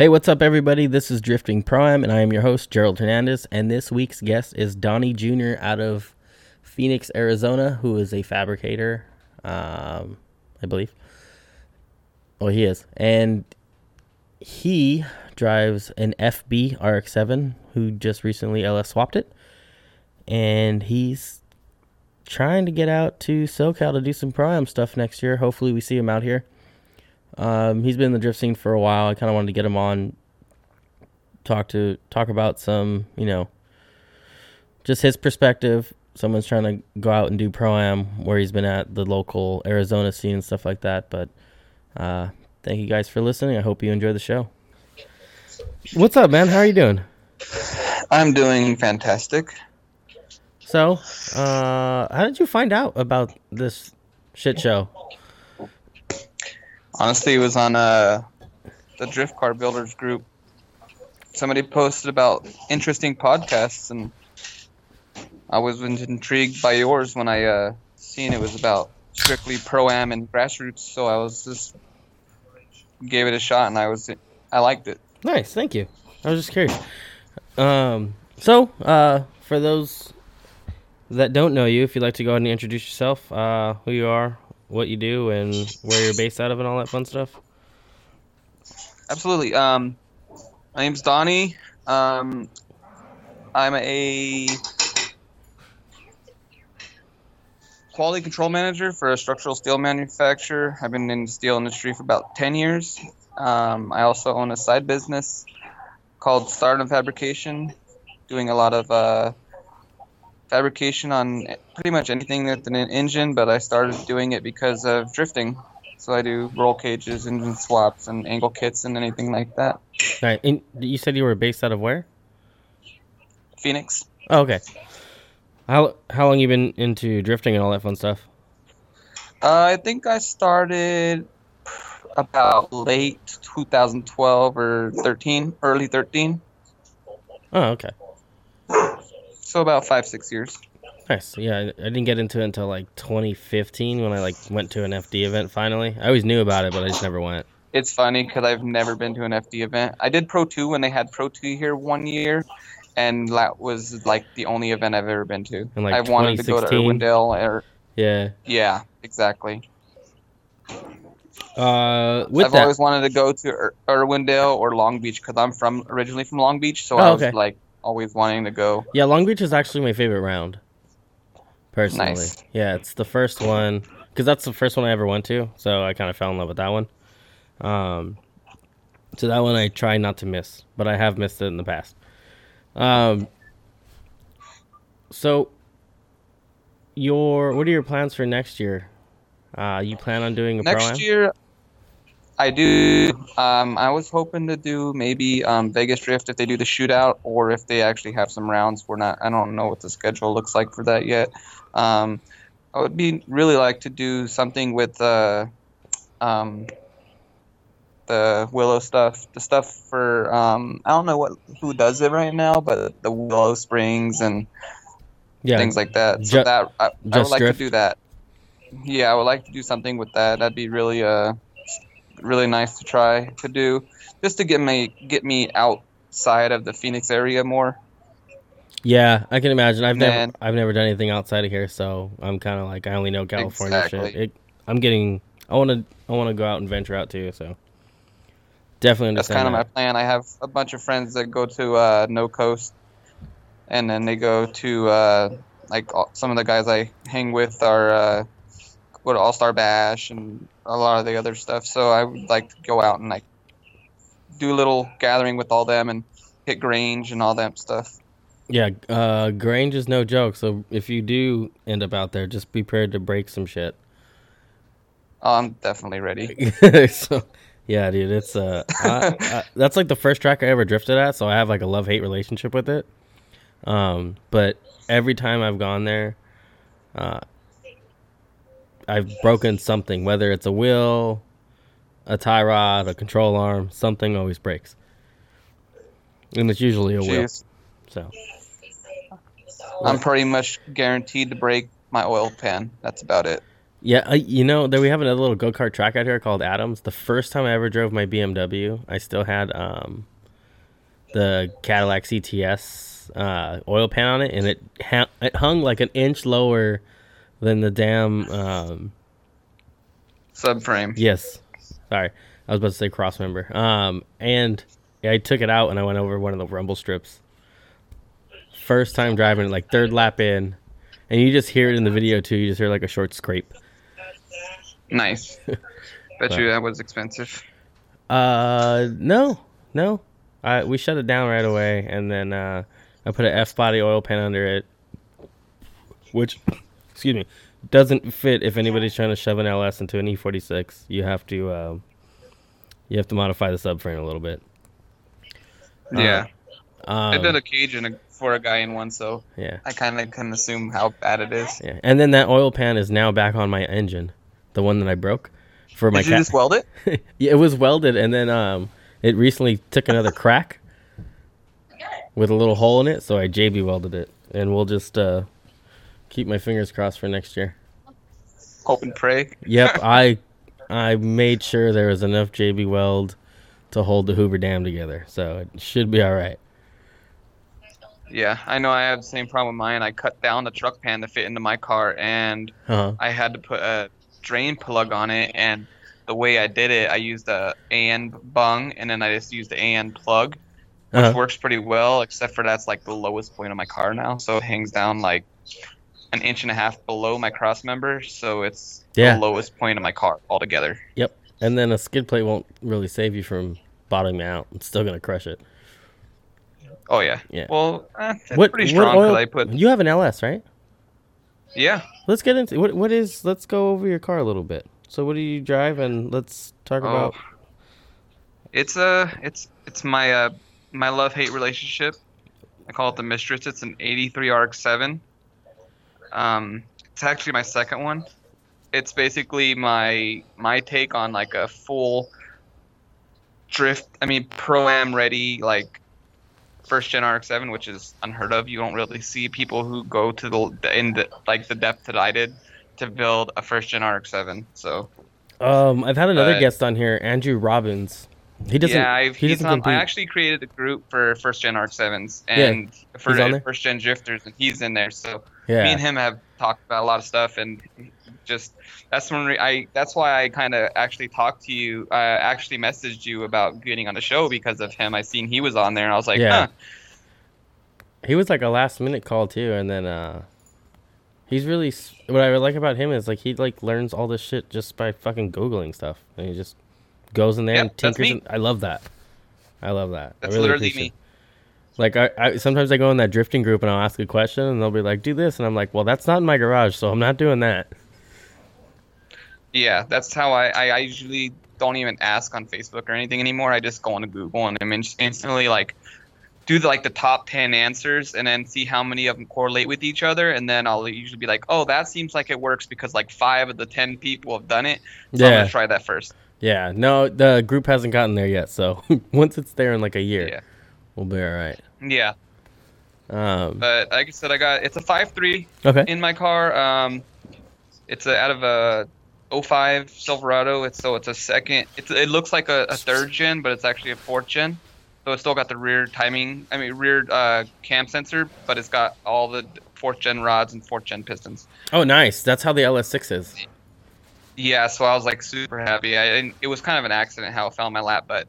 Hey, what's up, everybody? This is Drifting Prime, and I am your host, Gerald Hernandez. And this week's guest is Donnie Jr. out of Phoenix, Arizona, who is a fabricator, um, I believe. Oh, he is. And he drives an FB RX7, who just recently LS swapped it. And he's trying to get out to SoCal to do some Prime stuff next year. Hopefully, we see him out here. Um, he's been in the drift scene for a while. I kind of wanted to get him on, talk to talk about some, you know, just his perspective. Someone's trying to go out and do pro am where he's been at the local Arizona scene and stuff like that. But uh, thank you guys for listening. I hope you enjoy the show. What's up, man? How are you doing? I'm doing fantastic. So, uh, how did you find out about this shit show? Honestly, it was on uh, the Drift Car Builders group. Somebody posted about interesting podcasts, and I was intrigued by yours when I uh, seen it was about strictly pro am and grassroots. So I was just gave it a shot, and I was I liked it. Nice, thank you. I was just curious. Um, so uh, for those that don't know you, if you'd like to go ahead and introduce yourself, uh, who you are, what you do, and where you're based out of, and all that fun stuff. Absolutely. Um, my name's Donnie. Um, I'm a quality control manager for a structural steel manufacturer. I've been in the steel industry for about 10 years. Um, I also own a side business called Stardom Fabrication, doing a lot of uh, fabrication on pretty much anything that's an engine, but I started doing it because of drifting. So I do roll cages, engine swaps, and angle kits, and anything like that. Right. And you said you were based out of where? Phoenix. Oh, okay. How how long you been into drifting and all that fun stuff? Uh, I think I started about late 2012 or 13, early 13. Oh, okay. So about five, six years. Nice. Yeah, I I didn't get into it until like 2015 when I like went to an FD event finally. I always knew about it, but I just never went. It's funny because I've never been to an FD event. I did Pro 2 when they had Pro 2 here one year, and that was like the only event I've ever been to. In, like, I've wanted to go to 2016? Irwindale or Yeah. yeah, exactly. Uh, with I've that, always wanted to go to Ir- Irwindale or Long Beach because I'm from originally from Long Beach, so Oh, I was okay. like always wanting to go. yeah, Long Beach is actually my favorite round. Personally, Nice. yeah, it's the first one because that's the first one I ever went to, so I kind of fell in love with that one. Um, so that one I try not to miss, but I have missed it in the past. Um, so your what are your plans for next year? Uh, you plan on doing a? Next year, I do. Um, I was hoping to do maybe um, Vegas Drift if they do the shootout, or if they actually have some rounds. We're not. I don't know what the schedule looks like for that yet. Um, I would be really like to do something with uh, um, the Willow stuff. The stuff for um, I don't know what who does it right now, but the Willow Springs and Yeah, things like that. So Ju- that I, I would like Drift? to do that. Yeah, I would like to do something with that. That'd be really uh really nice to try to do, just to get me get me outside of the Phoenix area more. Yeah, I can imagine. I've never I've never done anything outside of here, so I'm kind of like I only know California shit. It, I'm getting I want to I want to go out and venture out too, so definitely That's kind of my plan. I have a bunch of friends that go to uh, No Coast, and then they go to uh, like all- some of the guys I hang with are uh, go to All Star Bash and a lot of the other stuff. So I would like to go out and like do a little gathering with all them and hit Grange and all that stuff. Yeah, uh, Grange is no joke. So if you do end up out there, just be prepared to break some shit. I'm definitely ready. so yeah, dude, it's uh, I, I, that's like the first track I ever drifted at, so I have like a love hate relationship with it. Um, but every time I've gone there, uh, I've broken something, whether it's a wheel, a tie rod, a control arm, something always breaks, and it's usually a wheel. So I'm pretty much guaranteed to break my oil pan. That's about it. Yeah, uh, you know, there we have another little go kart track out here called Adams. The first time I ever drove my BMW, I still had um, the Cadillac CTS uh, oil pan on it, and it ha- it hung like an inch lower than the damn. Um, Subframe. yes, sorry, I was about to say cross member. Um, and I took it out and I went over one of the rumble strips. First time driving, it, like third lap in, and you just hear it in the video too. You just hear like a short scrape. Nice. Bet you that was expensive. Uh, no, no. I we shut it down right away, and then uh, I put an F body oil pan under it, which, excuse me, doesn't fit if anybody's trying to shove an LS into an E46. You have to um, you have to modify the subframe a little bit. Yeah. Um, I did a cage in a, for a guy in one, so yeah, I kind of can assume how bad it is. yeah. And then that oil pan is now back on my engine, the one that I broke for my Did you cat. just weld it? yeah, it was welded, and then um, it recently took another crack with a little hole in it, so I JB welded it, and we'll just uh, keep my fingers crossed for next year. Hope and pray. Yep, I I made sure there was enough JB weld to hold the Hoover Dam together, so it should be all right. Yeah, I know I have the same problem with mine. I cut down the truck pan to fit into my car, and Uh-huh. I had to put a drain plug on it. And the way I did it, I used a AN bung, and then I just used the AN plug, which Uh-huh. works pretty well, except for that's like the lowest point of my car now. So it hangs down like an inch and a half below my cross member, so it's Yeah. the lowest point of my car altogether. Yep. And then a skid plate won't really save you from bottoming out. It's still gonna crush it. Oh yeah. Yeah. Well, eh, it's what pretty what strong because oil- I put. You have an LS, right? Yeah. Let's get into what what is let's go over your car a little bit. So what do you drive and let's talk about Oh, it's a it's it's my uh my love hate relationship. I call it the mistress. It's an '83 RX-7. Um, it's actually my second one. It's basically my my take on like a full drift. I mean, pro am ready like first gen RX-7, which is unheard of. You don't really see people who go to the in the like the depth that I did to build a first gen RX-7. So Um I've had another guest on here, Andrew Robbins. He doesn't yeah, I've, he he's doesn't on. I actually created a group for first gen RX-7s Yeah, and for he's first gen drifters, and he's in there. So yeah. me and him have talked about a lot of stuff, and just that's when I that's why I kind of actually talked to you. I actually messaged you about getting on the show because of him. I seen he was on there, and I was like, Yeah. huh. He was like a last minute call too, and then uh, he's really what I like about him is like he like learns all this shit just by fucking googling stuff, and he just goes in there Yeah, and tinkers. I love that. I love that. I That's really literally me. Like I, I sometimes I go in that drifting group and I'll ask a question and they'll be like, "Do this," and I'm like, "Well, that's not in my garage, so I'm not doing that." Yeah, that's how I, I, I usually don't even ask on Facebook or anything anymore. I just go on to Google and I'm in- instantly like do the, like the top 10 answers and then see how many of them correlate with each other. And then I'll usually be like, oh, that seems like it works because like five of the 10 people have done it. So I'm Yeah, going to try that first. Yeah. No, the group hasn't gotten there yet, so once it's there in like a year, Yeah. we'll be all right. Yeah. Um, But like I said, I got it's a 5.3 okay. in my car. Um, it's a, out of a 05 Silverado. It's so it's a second. It's it looks like a, a third gen, but it's actually a fourth gen. So it's still got the rear timing. I mean rear uh, cam sensor, but it's got all the fourth gen rods and fourth gen pistons. Oh, nice. That's how the LS6 is. Yeah, so I was like super happy. I it was kind of an accident how it fell in my lap, but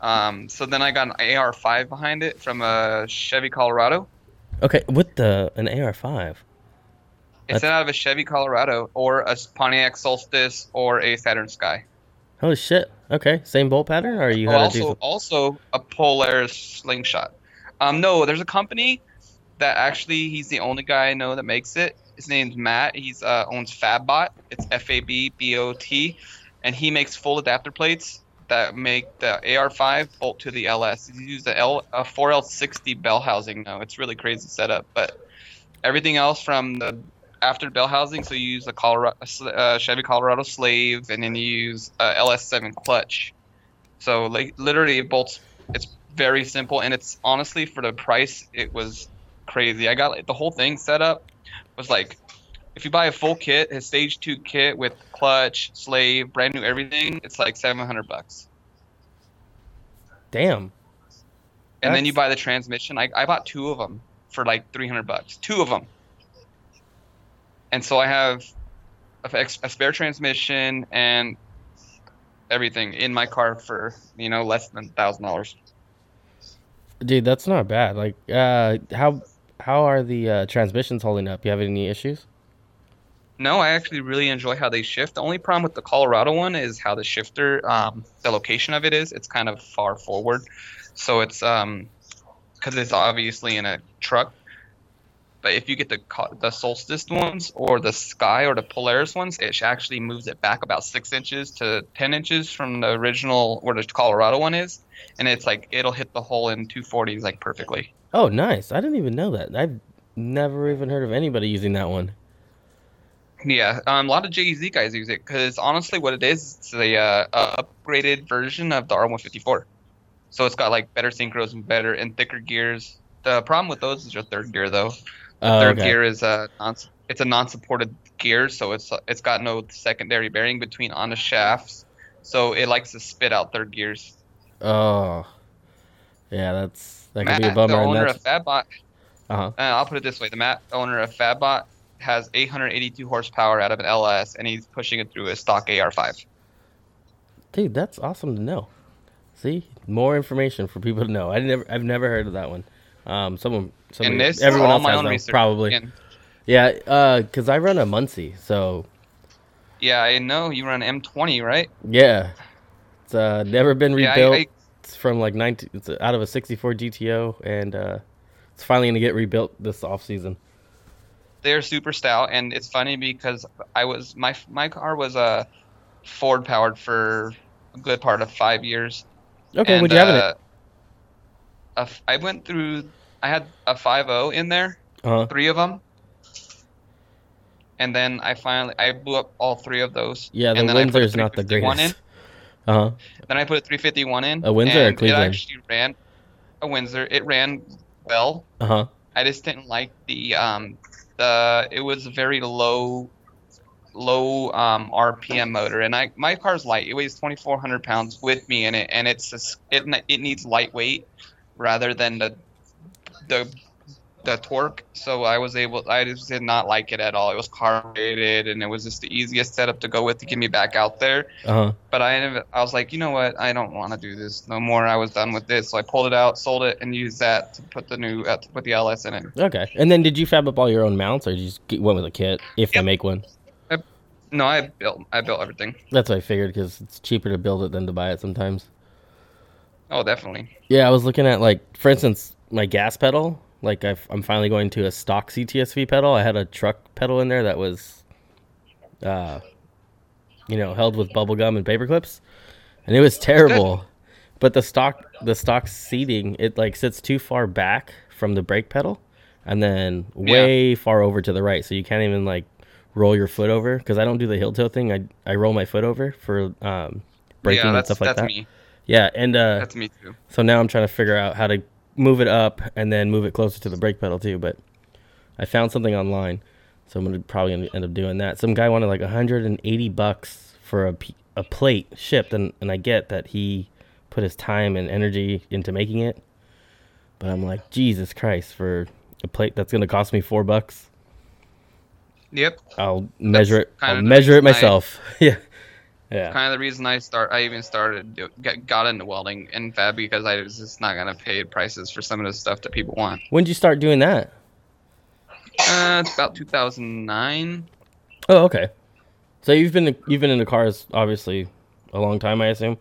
um, so then I got an AR5 behind it from a Chevy Colorado. Okay, with the an AR5. It's That's- out of a Chevy Colorado or a Pontiac Solstice or a Saturn Sky. Holy shit. Okay, same bolt pattern, or you had also? Some... also a Polaris slingshot. Um, no, there's a company that actually he's the only guy I know that makes it. His name's Matt. He's uh, owns FabBot. It's F A B B O T, and he makes full adapter plates that make the AR5 bolt to the LS. He uses a L a 4L60 bell housing now. It's really crazy setup, but everything else from the after bell housing, so you use a Colorado, uh, Chevy Colorado Slave, and then you use a LS7 clutch. So like literally it bolts. It's very simple, and it's honestly for the price, it was crazy. I got like, the whole thing set up was like if you buy a full kit, his stage two kit with clutch, slave, brand new everything, it's like seven hundred bucks. Damn. And then you buy the transmission. I, I bought two of them for like three hundred bucks. Two of them. And so I have a, a spare transmission and everything in my car for you know less than thousand dollars. Dude, that's not bad. Like, uh, how how are the uh, transmissions holding up? You have any issues? No, I actually really enjoy how they shift. The only problem with the Colorado one is how the shifter, um, the location of it is. It's kind of far forward, so it's um, because it's obviously in a truck. But if you get the the Solstice ones or the Sky or the Polaris ones, it actually moves it back about six inches to ten inches from the original where the Colorado one is, and it's like it'll hit the hole in 240s like perfectly. Oh, nice. I didn't even know that. I've never even heard of anybody using that one. Yeah, um, a lot of JZ guys use it because honestly, what it is, it's a uh, upgraded version of the R154. So it's got like better synchros and better and thicker gears. The problem with those is your third gear though. Oh, Third okay. gear is a non it's a non-supported gear, so it's it's got no secondary bearing between on the shafts. So it likes to spit out third gears. Oh, yeah. That's that could be a bummer. the owner of Fabbot, uh-huh. uh, I'll put it this way: the Matt owner of Fabbot has 882 horsepower out of an LS, and he's pushing it through a stock AR5. Dude, that's awesome to know. See, more information for people to know. I never, I've never heard of that one. Um, someone, and this everyone else my has own though, research. probably. Yeah, uh, cause I run a Muncie, so yeah, I know you run M20, right? yeah, it's uh never been Yeah, I- rebuilt. I- It's from like 19. It's out of a 64 GTO, and uh, it's finally gonna get rebuilt this off season. they're super stout, and it's funny because I was my my car was a Ford powered for a good part of five years. Okay, and, what'd you have in it? uh, a I went through. I had a 5.0 in there, Uh huh. three of them, and then I finally I blew up all three of those. Yeah, the and then I put a Windsor's not the 351 greatest. Uh huh. Then I put a 351 in. A Windsor or and Cleveland? It actually ran a Windsor. It ran well. Uh huh. I just didn't like the um the it was a very low low um RPM motor and I my car's light it weighs 2400 pounds with me in it and it's just, it it needs lightweight rather than the the the torque so I was able I just did not like it at all it was carbureted and it was just the easiest setup to go with to get me back out there Uh huh. but I ended, I was like, you know what? I don't want to do this no more. I was done with this, so I pulled it out, sold it, and used that to put the new uh, to put the LS in it. Okay. And then did you fab up all your own mounts, or did you just get, went with a kit if they Yep. make one? No, I built I built everything. That's what I figured because it's cheaper to build it than to buy it sometimes. Oh, definitely. Yeah, I was looking at like, for instance, my gas pedal. Like, I've, I'm finally going to a stock CTSV pedal. I had a truck pedal in there that was, uh, you know, held with bubble gum and paper clips, and it was terrible. But the stock, the stock seating, it like sits too far back from the brake pedal, and then way far over to the right, so you can't even like roll your foot over. Because I don't do the heel toe thing. I I roll my foot over for um, braking yeah, and stuff like that's that. me. Yeah, and uh, That's me too. so now I'm trying to figure out how to move it up and then move it closer to the brake pedal too. But I found something online, so I'm gonna probably gonna end up doing that. Some guy wanted like 180 bucks for a, a plate shipped, and and I get that he put his time and energy into making it. But I'm like, Jesus Christ, for a plate that's gonna cost me four bucks, Yep. I'll measure it. I'll measure it myself. I- myself. Yeah, yeah. Kind of the reason I start. I even started got, got into welding and fab because I was just not gonna pay prices for some of the stuff that people want. When did you start doing that? Uh, it's about 2009. Oh, okay. So you've been you've been into cars obviously a long time, I assume.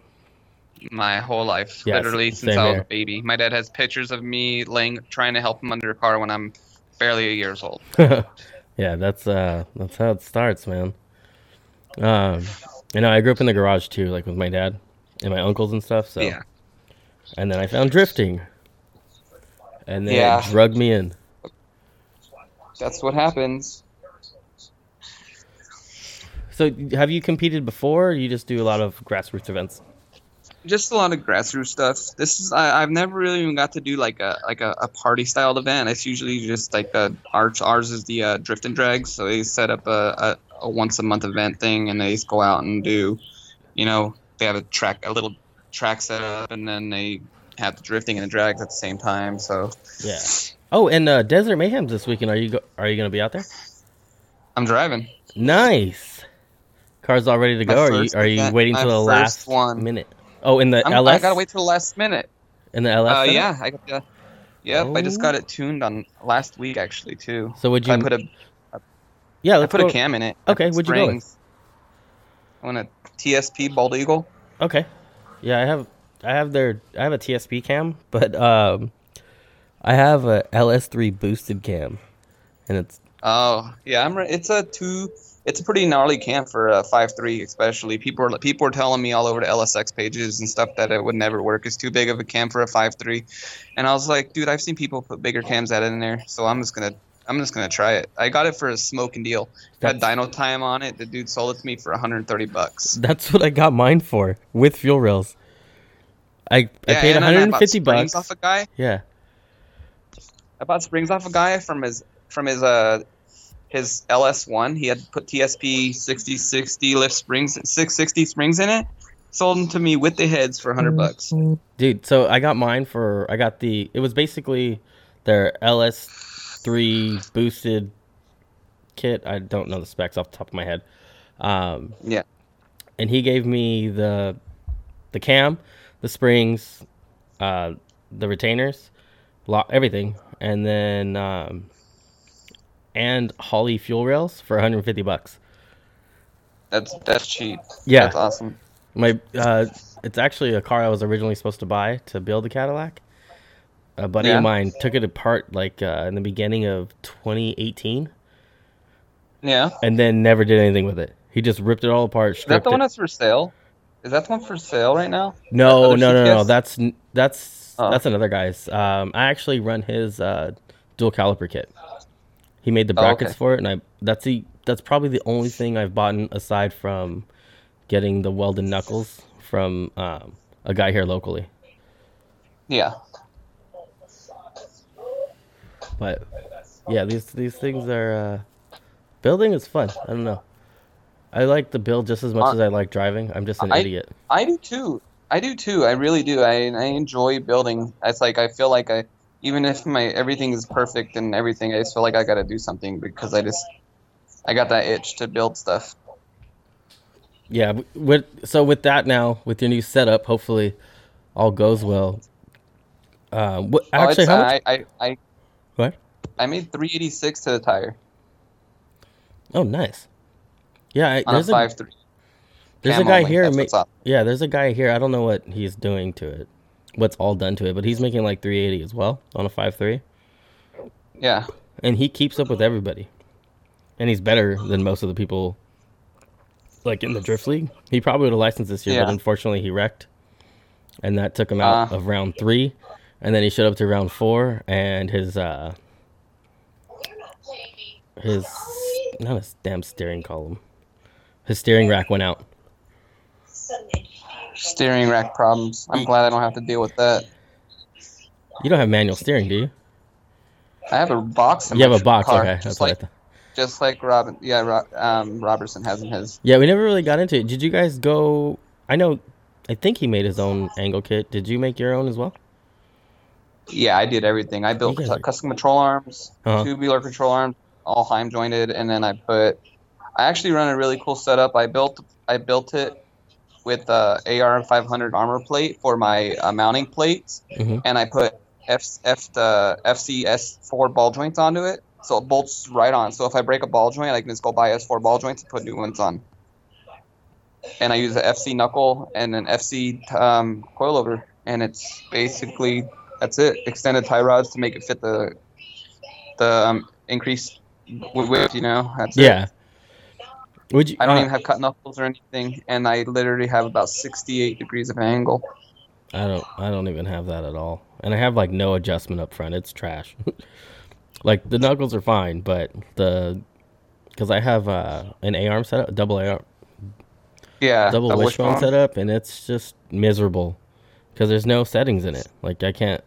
My whole life, Yes, literally since I was here. a baby. My dad has pictures of me laying, trying to help him under a car when I'm barely a years old. yeah, that's uh that's how it starts, man. Um you know, I grew up in the garage too, like with my dad and my uncles and stuff, so Yeah. and then I found drifting. And then Yeah. it drugged me in. That's what happens. So have you competed before or you just do a lot of grassroots events? just a lot of grassroots stuff. This is I, I've never really even got to do like a like a, a party styled event. It's usually just like a ours ours is the uh, drift and drag. So they set up a, a, a once a month event thing, and they go out and do, you know, they have a track a little track set up, and then they have the drifting and the drags at the same time. So Yeah. Oh, and uh, Desert Mayhem's this weekend. Are you go- are you gonna be out there? I'm driving. Nice. Car's all ready to go. Are you are you waiting till the last one. minute? Oh, in the I'm, LS. I gotta wait till the last minute. In the LS. Uh, setup? yeah, I got the. Yep, I just Oh. got it tuned on last week actually too. So would you? I put a yeah, I let's put go. a cam in it. Okay, what'd you go with? I want a TSP Bald Eagle. Okay. Yeah, I have I have their I have a TSP cam, but um I have a LS3 boosted cam. And it's Oh yeah, I'm. Re- it's a two. It's a pretty gnarly cam for a five three, especially. People are people are telling me all over the LSX pages and stuff that it would never work. It's too big of a cam for a five three, and I was like, dude, I've seen people put bigger cams at it in there, so I'm just gonna. I'm just gonna try it. I got it for a smoking deal. Had That's- dyno time on it. The dude sold it to me for 130 bucks. that's what I got mine for with fuel rails. I I Yeah, paid and then I bought 150 springs bucks. off a guy. yeah. I bought springs off a guy from his from his uh his LS1. He had put TSP 6060 lift springs 660 springs in it. Sold them to me with the heads for 100 bucks. Dude, so I got mine for I got the it was basically their LS3 boosted kit. I don't know the specs off the top of my head. Um Yeah. and he gave me the the cam, the springs, uh, the retainers, everything, and then um, and Holley fuel rails for 150 bucks. That's that's cheap. Yeah. That's awesome. My uh, it's actually a car I was originally supposed to buy to build the Cadillac. A buddy Yeah. of mine took it apart like uh, in the beginning of 2018, Yeah. and then never did anything with it. He just ripped it all apart. Is that the one it. that's for sale? Is that the one for sale right now? No, other no, no, no. That's that's Oh. that's another guy's. Um, I actually run his uh, dual caliper kit. He made the Oh, brackets okay. for it, and I that's the that's probably the only thing I've bought aside from getting the welded knuckles from um, a guy here locally. Yeah. But yeah, these these things are uh, building is fun. I don't know. I like the build just as much Uh, as I like driving. I'm just an I- idiot. I do too. I do too. I really do. I I enjoy building. It's like I feel like I even if my everything is perfect and everything, I just feel like I got to do something because I just I got that itch to build stuff. Yeah. With so with that now, with your new setup, hopefully all goes well. Uh, what, Oh, actually, it's, how much? I, I I What? I made 386 to the tire Oh, nice. Yeah, I, there's a a, five three. there's a guy only. here. Ma- yeah, there's a guy here. I don't know what he's doing to it, what's all done to it, but he's making like 380 as well on a five three, Yeah. and he keeps up with everybody, and he's better than most of the people. Like in the drift league, he probably would have licensed this year, but unfortunately he wrecked, and that took him out Ah. of round three, and then he showed up to round four, and his uh his not his damn steering column, his steering rack went out. Steering rack problems. I'm glad I don't have to deal with that. You don't have manual steering, do you? I have a box. In You my have a box, car, okay. That's Just what I like thought. just like Robin. Yeah, um, Robertson has in his. Yeah, we never really got into it. Did you guys go? I know, I think he made his own angle kit. Did you make your own as well? Yeah, I did everything. I built You guys cu- are- custom control arms, Uh-huh. tubular control arms, all Heim jointed, and then I put. I actually run a really cool setup. I built I built it with a AR 500 armor plate for my uh, mounting plates, Mhm. and I put F F the FCS four ball joints onto it, so it bolts right on. So if I break a ball joint, I can just go buy S four ball joints and put new ones on. And I use a FC knuckle and an FC um, coilover, and it's basically that's it. Extended tie rods to make it fit the the um, increased width. You know, that's it. Yeah. Would you? I don't uh, even have cut knuckles or anything, and I literally have about 68 degrees of angle. I don't. I don't even have that at all. And I have like no adjustment up front. It's trash. like the knuckles are fine, but the because I have uh, an A arm setup, double A arm, Yeah, double wishbone wishbone. setup, and it's just miserable. Because there's no settings in it. Like I can't,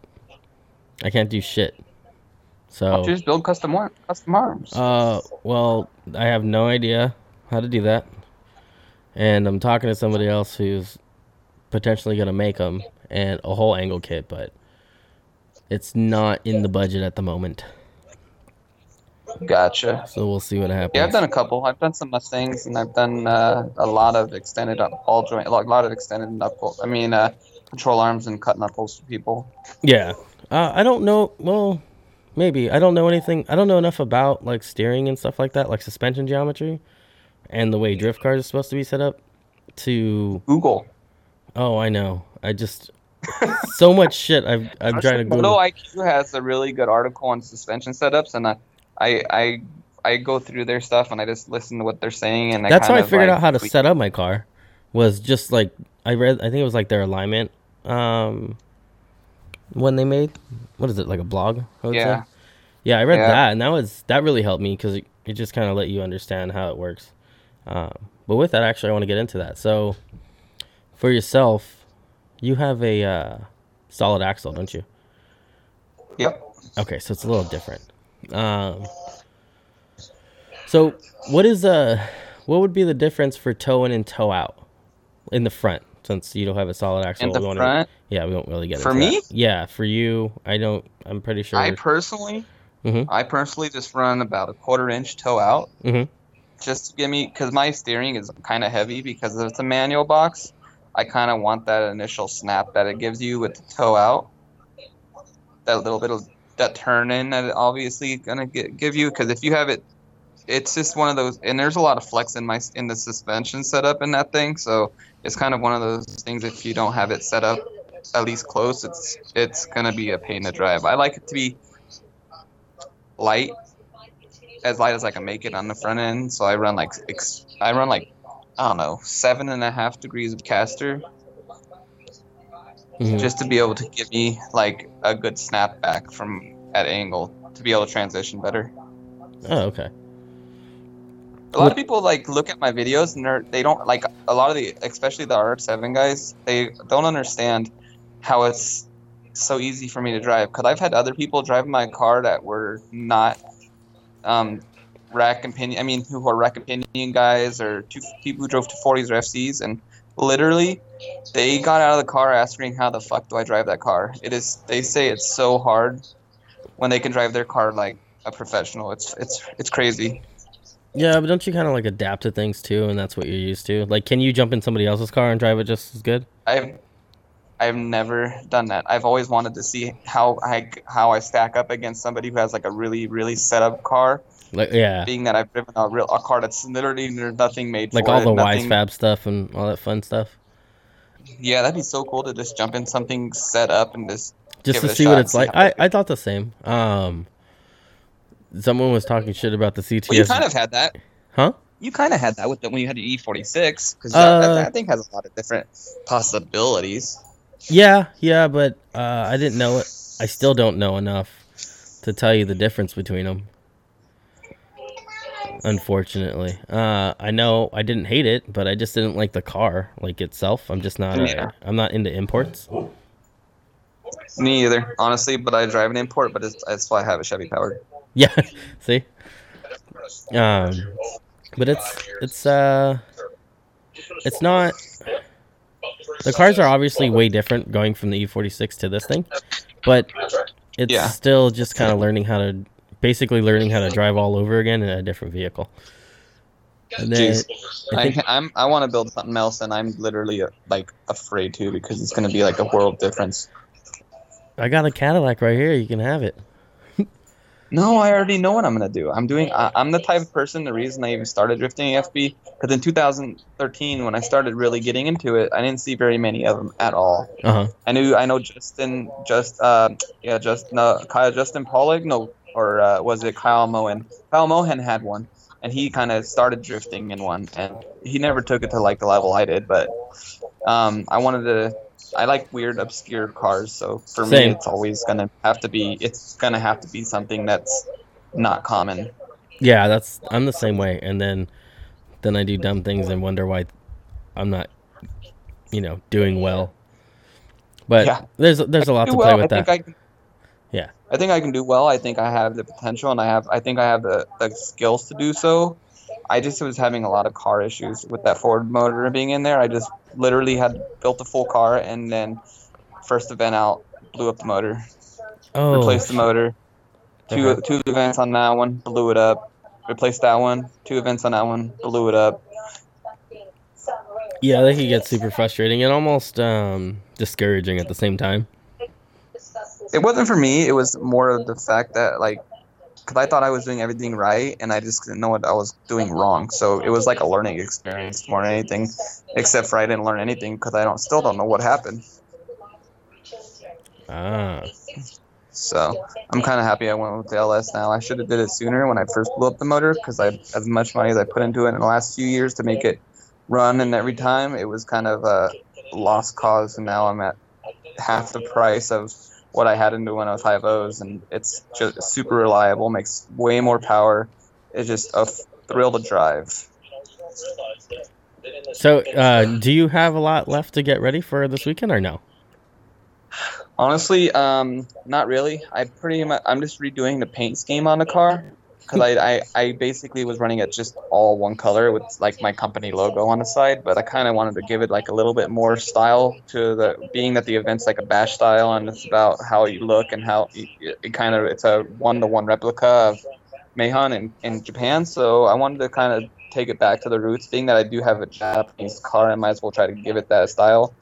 I can't do shit. So just build custom ar- custom arms. Uh, well, I have no idea how to do that, and I'm talking to somebody else who's potentially gonna make them and a whole angle kit, but it's not in the budget at the moment. Gotcha. So we'll see what happens. Yeah, I've done a couple. I've done some Mustangs, and I've done uh, a lot of extended up ball joint, a lot, of extended knuckle. I mean, uh, control arms and cut knuckles for people. Yeah. Uh, I don't know. Well, maybe I don't know anything. I don't know enough about like steering and stuff like that, like suspension geometry, and the way drift cars are supposed to be set up. To Google. oh, I know. I just so much shit. I've I'm trying to Moto Google. IQ has a really good article on suspension setups, and I, I, I, I go through their stuff and I just listen to what they're saying, and I That's how I figured like, out how to set up my car. Was just like I read. I think it was like their alignment. Um, when they made what is it like a blog? I would say? Yeah. Yeah, I read Yeah. that, and that was that really helped me because it, it just kind of let you understand how it works. Um, but with that, actually, I want to get into that. So, for yourself, you have a uh, solid axle, don't you? Yep. Okay, so it's a little different. Um, so what is uh what would be the difference for toe in and toe out in the front? Since you don't have a solid axle, In the front, yeah, we won't really get it. For into that. me? Yeah, for you, I don't. I'm pretty sure. I personally, Mhm. I personally just run about a quarter inch toe out, Mhm. just to give me because my steering is kind of heavy because it's a manual box. I kind of want that initial snap that it gives you with the toe out. That little bit of that turn in that it obviously gonna get, give you because if you have it, it's just one of those. And there's a lot of flex in my in the suspension setup in that thing, so it's kind of one of those things. If you don't have it set up at least close, it's it's gonna be a pain to drive. I like it to be light, as light as I can make it on the front end. So I run like ex- I run like I don't know seven and a half degrees of caster Mhm. just to be able to give me like a good snap back from at angle to be able to transition better. Oh, okay. A lot of people like look at my videos and they're, they don't like a lot of the especially the RX-7 guys they don't understand how it's so easy for me to drive. Because I've had other people drive my car that were not um, rack and pinion. I mean who are rack and pinion guys or two people who drove 240s or FCs and literally they got out of the car asking how the fuck do I drive that car? It is they say it's so hard when they can drive their car like a professional. It's it's it's crazy Yeah, but don't you kind of like adapt to things too, and that's what you're used to? Like, can you jump in somebody else's car and drive it just as good? I've I've never done that. I've always wanted to see how I how I stack up against somebody who has like a really really set up car. Like, yeah, Being that I've driven a real a car that's literally there's nothing made like for all it. the nothing, wise fab stuff and all that fun stuff. Yeah, that'd be so cool to just jump in something set up and just just to see what it's like. I, I thought the same. Um, someone was talking shit about the CTS. Well, you kind of had that. Huh? You kind of had that with the, when you had your E46 because Uh, that, that thing has a lot of different possibilities. Yeah, yeah, but uh, I didn't know it. I still don't know enough to tell you the difference between them. Unfortunately, uh, I know I didn't hate it, but I just didn't like the car, like itself. I'm just not. Yeah. A, I'm not into imports. Me either, honestly. But I drive an import, but it's, that's why I have a Chevy powered. Yeah, see. Um, but it's it's uh, it's not. The cars are obviously way different going from the E46 to this thing, but it's Yeah. still just kind of learning how to, basically learning how to drive all over again in a different vehicle. And then I I think I'm, I want to build something else, and I'm literally uh, like afraid to because it's going to be like a world difference. I got a Cadillac right here. You can have it. No, I already know what I'm going to do. I'm doing. I, I'm the type of person. The reason I even started drifting FB because in 2013 when I started really getting into it, I didn't see very many of them at all. Uh huh. I knew. I know Justin. Just uh, yeah, just no, Kyle Justin Pawlak. No, or uh, was it Kyle Mohan? Kyle Mohan had one, and he kind of started drifting in one, and he never took it to like the level I did. But um, I wanted to. I like weird, obscure cars, so for Same. me, it's always gonna have to be. It's gonna have to be something that's not common. Yeah, that's I'm the same way. And then then I do dumb things and wonder why I'm not, you know, doing well. But Yeah. there's there's a lot to well. play with I that. think I can, Yeah. I think I can do well. I think I have the potential, and I have. I think I have the, the skills to do so. I just was having a lot of car issues with that Ford motor being in there. I just literally had built a full car, and then first event out blew up the motor, oh, replaced the motor. Two Okay. two events on that one, blew it up. Replaced that one. Two events on that one, blew it up. yeah, that can get super frustrating and almost um, discouraging at the same time. It wasn't for me. It was more of the fact that like, because I thought I was doing everything right, and I just didn't know what I was doing wrong. So it was like a learning experience more than anything. Except for I didn't learn anything because I don't still don't know what happened. Ah, So I'm kind of happy I went with the LS now. I should have did it sooner when I first blew up the motor because I as much money as I put into it in the last few years to make it run, and every time it was kind of a lost cause. And now I'm at half the price of what I had into when I was high O's, and it's just super reliable, makes way more power. It's just a thrill to drive. so uh, do you have a lot left to get ready for this weekend or no? Honestly, um, not really. I pretty much I'm just redoing the paint scheme on the car because I, I I basically was running it just all one color with like my company logo on the side, but I kind of wanted to give it like a little bit more style to the being that the event's like a bash style and it's about how you look and how you, it kind of it's a one to one replica of Mahon in, in Japan. So I wanted to kind of take it back to the roots, being that I do have a Japanese car, I might as well try to give it that style.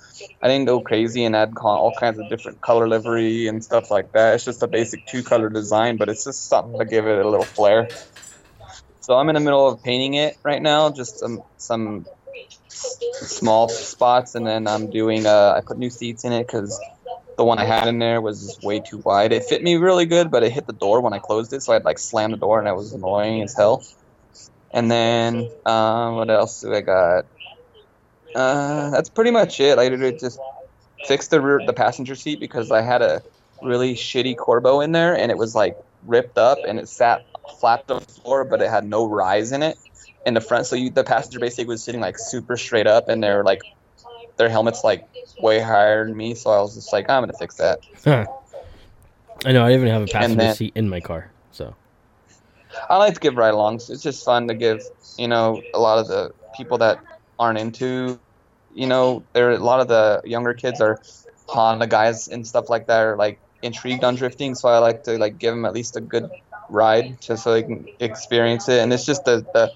I didn't go crazy and add all kinds of different color livery and stuff like that. It's just a basic two color design, but it's just something to give it a little flair. So I'm in the middle of painting it right now, just some some small spots, and then I'm doing. Uh, I put new seats in it because the one I had in there was way too wide. It fit me really good, but it hit the door when I closed it, so I'd like slam the door, and it was annoying as hell. And then um, what else do I got? Uh, that's pretty much it. I did just fix the rear, the passenger seat because I had a really shitty Corbeau in there, and it was like ripped up, and it sat flat to the floor, but it had no rise in it in the front. So you, the passenger basically was sitting like super straight up, and they're like their helmets like way higher than me. So I was just like, I'm gonna fix that. Huh. I know I even have a passenger then- seat in my car, so I like to give ride-alongs. It's just fun to give, you know, a lot of the people that aren't into, you know, there a lot of the younger kids are Honda guys and stuff like that are like intrigued on drifting. So I like to like give them at least a good ride just so they can experience it. And it's just the the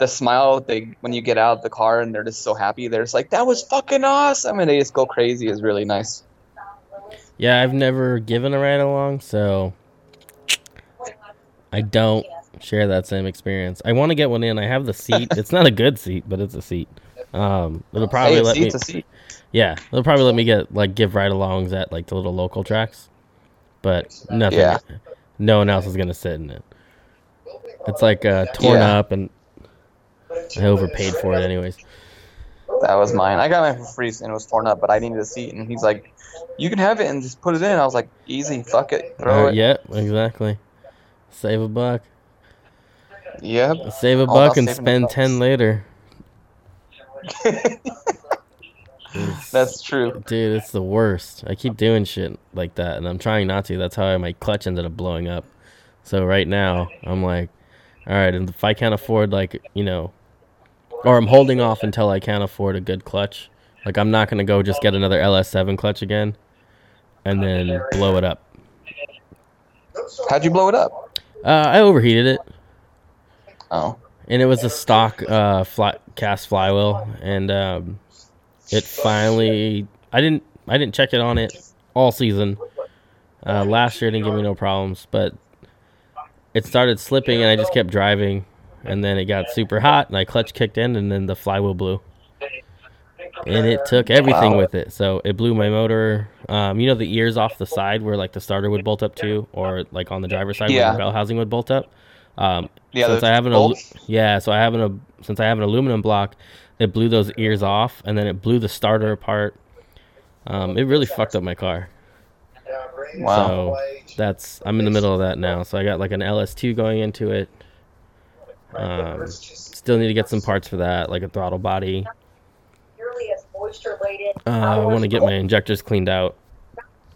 the smile they when you get out of the car and they're just so happy. They're just like that was fucking awesome, and they just go crazy. is really nice. yeah, I've never given a ride along, so I don't share that same experience. I want to get one in. I have the seat. it's not a good seat, but it's a seat. Um, it'll probably Hey, let me. seat. Yeah, they'll probably let me get like give ride-alongs at like the little local tracks, but nothing. Yeah. No one else is gonna sit in it. It's like uh, torn Yeah. up, and I overpaid for it anyways. That was mine. I got mine for free and it was torn up, but I needed a seat. And he's like, "You can have it and just put it in." I was like, "Easy, fuck it, throw Uh, it." yeah, exactly. Save a buck. Yep. Save a buck and spend ten later. That's true. Dude, it's the worst. I keep doing shit like that, and I'm trying not to. That's how my clutch ended up blowing up. So right now, I'm like, all right, and if I can't afford like you know, or I'm holding off until I can't afford a good clutch. Like I'm not gonna go just get another LS7 clutch again, and then blow it up. How'd you blow it up? Uh, I overheated it, Oh, and it was a stock uh, fly, cast flywheel, and um, it finally. I didn't. I didn't check it on it all season. Uh, last year didn't give me no problems, but it started slipping, and I just kept driving, and then it got super hot, and I clutch kicked in, and then the flywheel blew, and it took everything Wow. with it. So it blew my motor. Um, you know the ears off the side where like the starter would bolt up to, or like on the driver's side where the bell housing would bolt up. Um, yeah. since I have an bolts? yeah, so I have an a since I have an aluminum block, it blew those ears off, and then it blew the starter apart. Um, it really fucked up my car. Wow. So that's I'm in the middle of that now. So I got like an LS2 going into it. Um, still need to get some parts for that, like a throttle body. Uh, I want to get my injectors cleaned out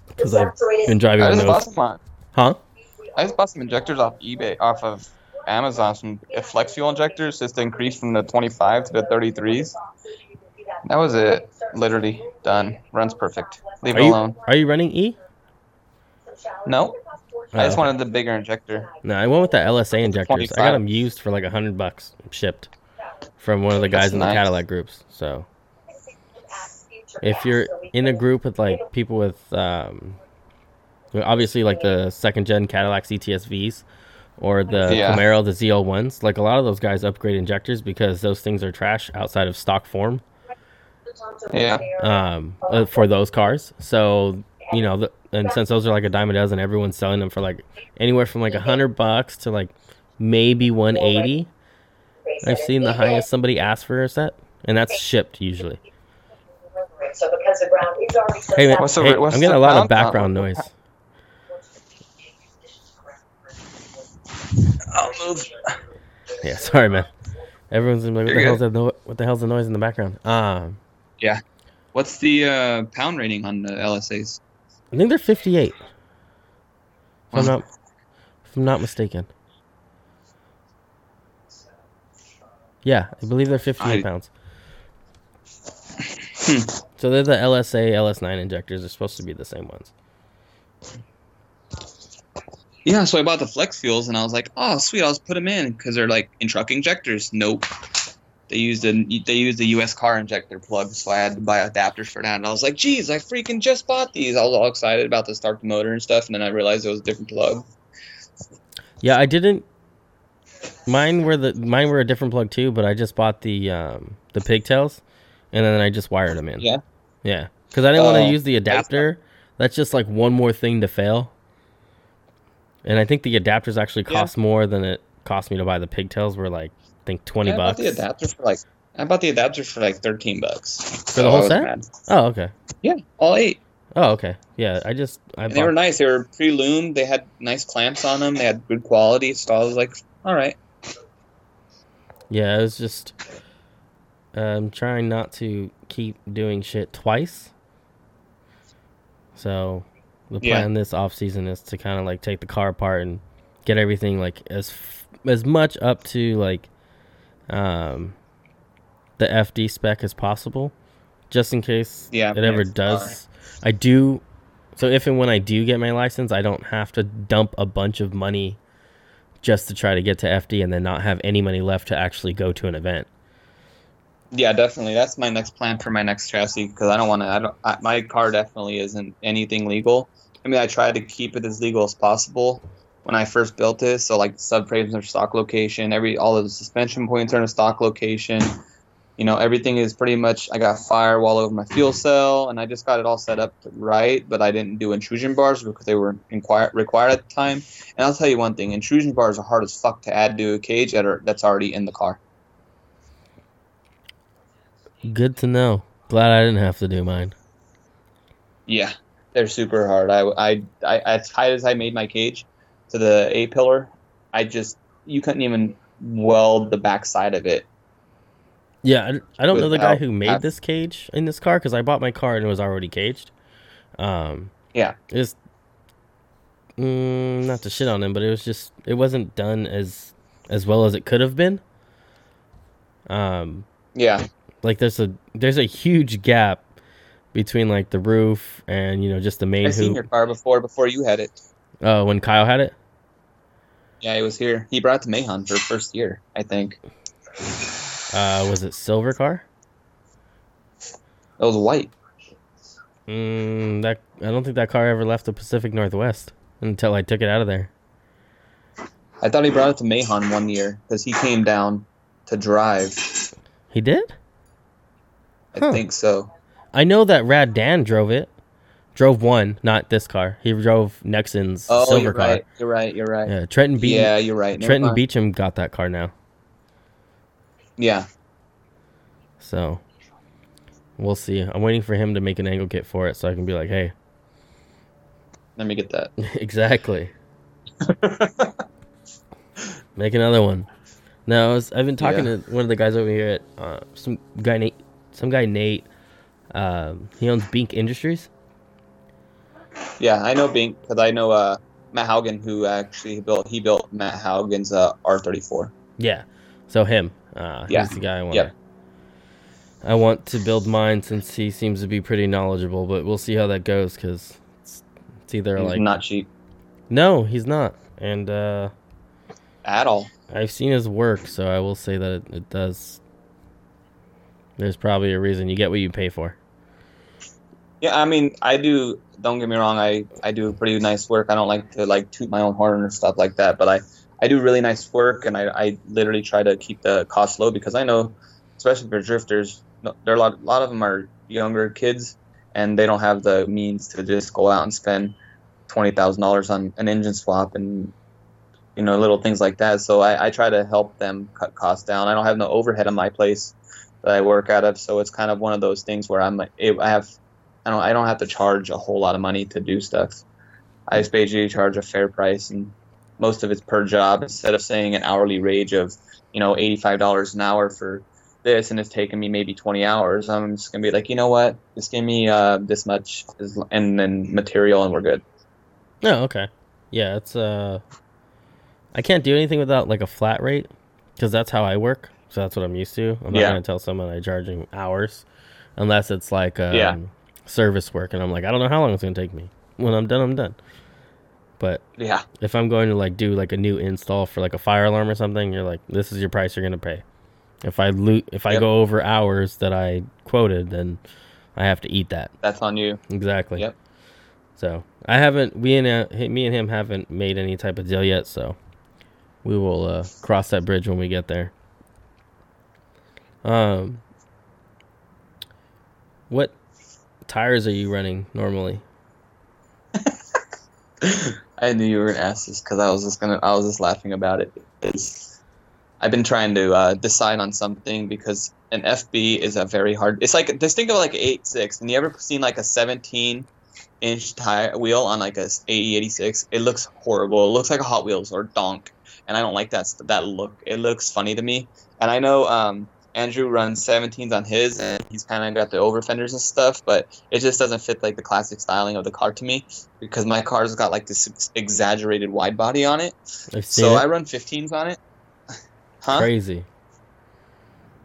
because I've been driving I on just bought those. some. Huh? I just bought some injectors off eBay, off of Amazon, some flex fuel injectors, just increased from the 25 to the 33s. That was it. Literally done. Runs perfect. Leave Are it you alone. are you running E? No, I just Oh. wanted the bigger injector. No, I went with the LSA injectors. I got them used for like a hundred bucks shipped from one of the guys That's in the nice. Cadillac groups. So if you're in a group with like people with um, obviously like the second gen Cadillac CTSVs or the Yeah. Camaro the ZL1s, like a lot of those guys upgrade injectors because those things are trash outside of stock form Yeah. um, uh, for those cars. So you know, the, and since those are like a dime a dozen, everyone's selling them for like anywhere from like a hundred bucks to like maybe one eighty. I've seen the highest somebody asked for a set, and that's shipped usually. Hey man, What's the- hey, what's I'm getting a lot of pound count? background noise. I'll move. Yeah, sorry man. Everyone's gonna like, what You're the good. hell's that? No- what the hell's the noise in the background? Um, yeah. What's the uh, pound rating on the LSAs? I think they're 58. If I'm not, if I'm not mistaken. Yeah, I believe they're 58 I- pounds. Hmm. So they're the LSA LS9 injectors. They're supposed to be the same ones. Yeah, so I bought the flex fuels and I was like, oh sweet, I'll just put them in because they're like in truck injectors. Nope. They used a they used a U.S. car injector plug, so I had to buy adapters for that. And I was like, geez, I freaking just bought these. I was all excited about the start the motor and stuff, and then I realized it was a different plug. Yeah, I didn't. Mine were the mine were a different plug too, but I just bought the um, the pigtails, and then I just wired them in. Yeah. Yeah, because I didn't want to Oh, use the adapter. That's just like one more thing to fail. And I think the adapters actually Yeah. cost more than it cost me to buy the pigtails. Were like think twenty I bought bucks. the adapter for like I bought the adapter for like thirteen bucks For the whole set? mad. Oh okay. Yeah, all eight. Oh okay. Yeah, I just I they were nice. They were pre-loomed. They had nice clamps on them. They had good quality. So I was like, all right. yeah. It was just um trying not to keep doing shit twice. So the Yeah. plan this off season is to kind of like take the car apart and get everything like as f- as much up to like um the FD spec as possible, just in case Yeah, it ever does. I do. So if and when I do get my license, I don't have to dump a bunch of money just to try to get to FD and then not have any money left to actually go to an event. Yeah, definitely. That's my next plan for my next chassis because I don't want to. I don't. I, my car definitely isn't anything legal. I mean, I try to keep it as legal as possible when I first built this. So like subframes are stock location. Every all of the suspension points are in a stock location. You know, everything is pretty much. I got firewall over my fuel cell, and I just got it all set up right. But I didn't do intrusion bars because they were inquire, required at the time. And I'll tell you one thing: intrusion bars are hard as fuck to add to a cage that are that's already in the car. Good to know. Glad I didn't have to do mine. Yeah, they're super hard. I, I, I, as tight as I made my cage to the A pillar, I just you couldn't even weld the back side of it. Yeah, I, I don't know the guy who made this cage in this car because I bought my car and it was already caged. Um, Yeah. it's mm, not to shit on him, but it was just it wasn't done as as well as it could have been. Um, Yeah, like there's a there's a huge gap between like the roof and you know just the main I seen your car before before you had it. Oh, when Kyle had it. Yeah, he was here. He brought it to Mahon for first year, I think. Uh, was it silver car? It was white. Mm, that I don't think that car ever left the Pacific Northwest until I took it out of there. I thought he brought it to Mahon one year because he came down to drive. He did. I Huh. think so. I know that Rad Dan drove it. Drove one, not this car. He drove Nexon's Oh, silver you're car. right. You're right. You're right. Yeah, Trenton Beach. yeah, you're right. Never Trenton mind. Beechum got that car now. Yeah. So we'll see. I'm waiting for him to make an angle kit for it so I can be like, hey, Let me get that. exactly. Make another one. No, I was, I've been talking Yeah. to one of the guys over here at uh, some guy Nate, some guy Nate. Um, he owns Bink Industries. Yeah, I know Bink because I know uh, Matt Haugen, who actually built he built Matt Haugen's uh, R34. Yeah, so him. Uh, Yeah. He's the guy I want. Yep. I want to build mine since he seems to be pretty knowledgeable, but we'll see how that goes because it's, it's either He's like not cheap no, he's not, and uh, at all. I've seen his work, so I will say that it, it does. There's probably a reason you get what you pay for. Yeah, I mean, I do. Don't get me wrong. I I do pretty nice work. I don't like to like toot my own horn or stuff like that. But I I do really nice work, and I I literally try to keep the cost low because I know, especially for drifters, there are a lot a lot of them are younger kids, and they don't have the means to just go out and spend twenty thousand dollars on an engine swap and you know little things like that. So I I try to help them cut costs down. I don't have no overhead in my place that I work out of, so it's kind of one of those things where I'm I have I don't I don't have to charge a whole lot of money to do stuff. I just basically charge a fair price, and most of it's per job instead of saying an hourly wage of you know eighty five dollars an hour for this, and it's taking me maybe twenty hours. I'm just gonna be like, you know what, just give me uh, this much and then material, and we're good. Oh, okay. Yeah, it's uh, I can't do anything without like a flat rate because that's how I work. So that's what I'm used to. I'm not Yeah. gonna tell someone I charging hours, unless it's like um, Yeah. Service work, and I'm like, I don't know how long it's gonna take me. When I'm done, I'm done. But Yeah, if I'm going to like do like a new install for like a fire alarm or something, you're like, this is your price you're gonna pay. If I lo- if I Yep. go over hours that I quoted, then I have to eat that. that's on you. Exactly. Yep. So I haven't we and uh, me and him haven't made any type of deal yet. So we will uh, cross that bridge when we get there. Um, what tires are you running normally? I knew you were gonna ask this because I was just gonna I was just laughing about it. It's, I've been trying to uh, decide on something because an FB is a very hard. It's like just think of like eight six, and you ever seen like a seventeen inch tire wheel on like a eighty six? It looks horrible. It looks like a Hot Wheels or Donk, and I don't like that that look. It looks funny to me, and I know um, Andrew runs 17s on his, and he's kind of got the over fenders and stuff, but it just doesn't fit like the classic styling of the car to me because my car's got like this exaggerated wide body on it. So it. I run 15s on it. Huh? Crazy.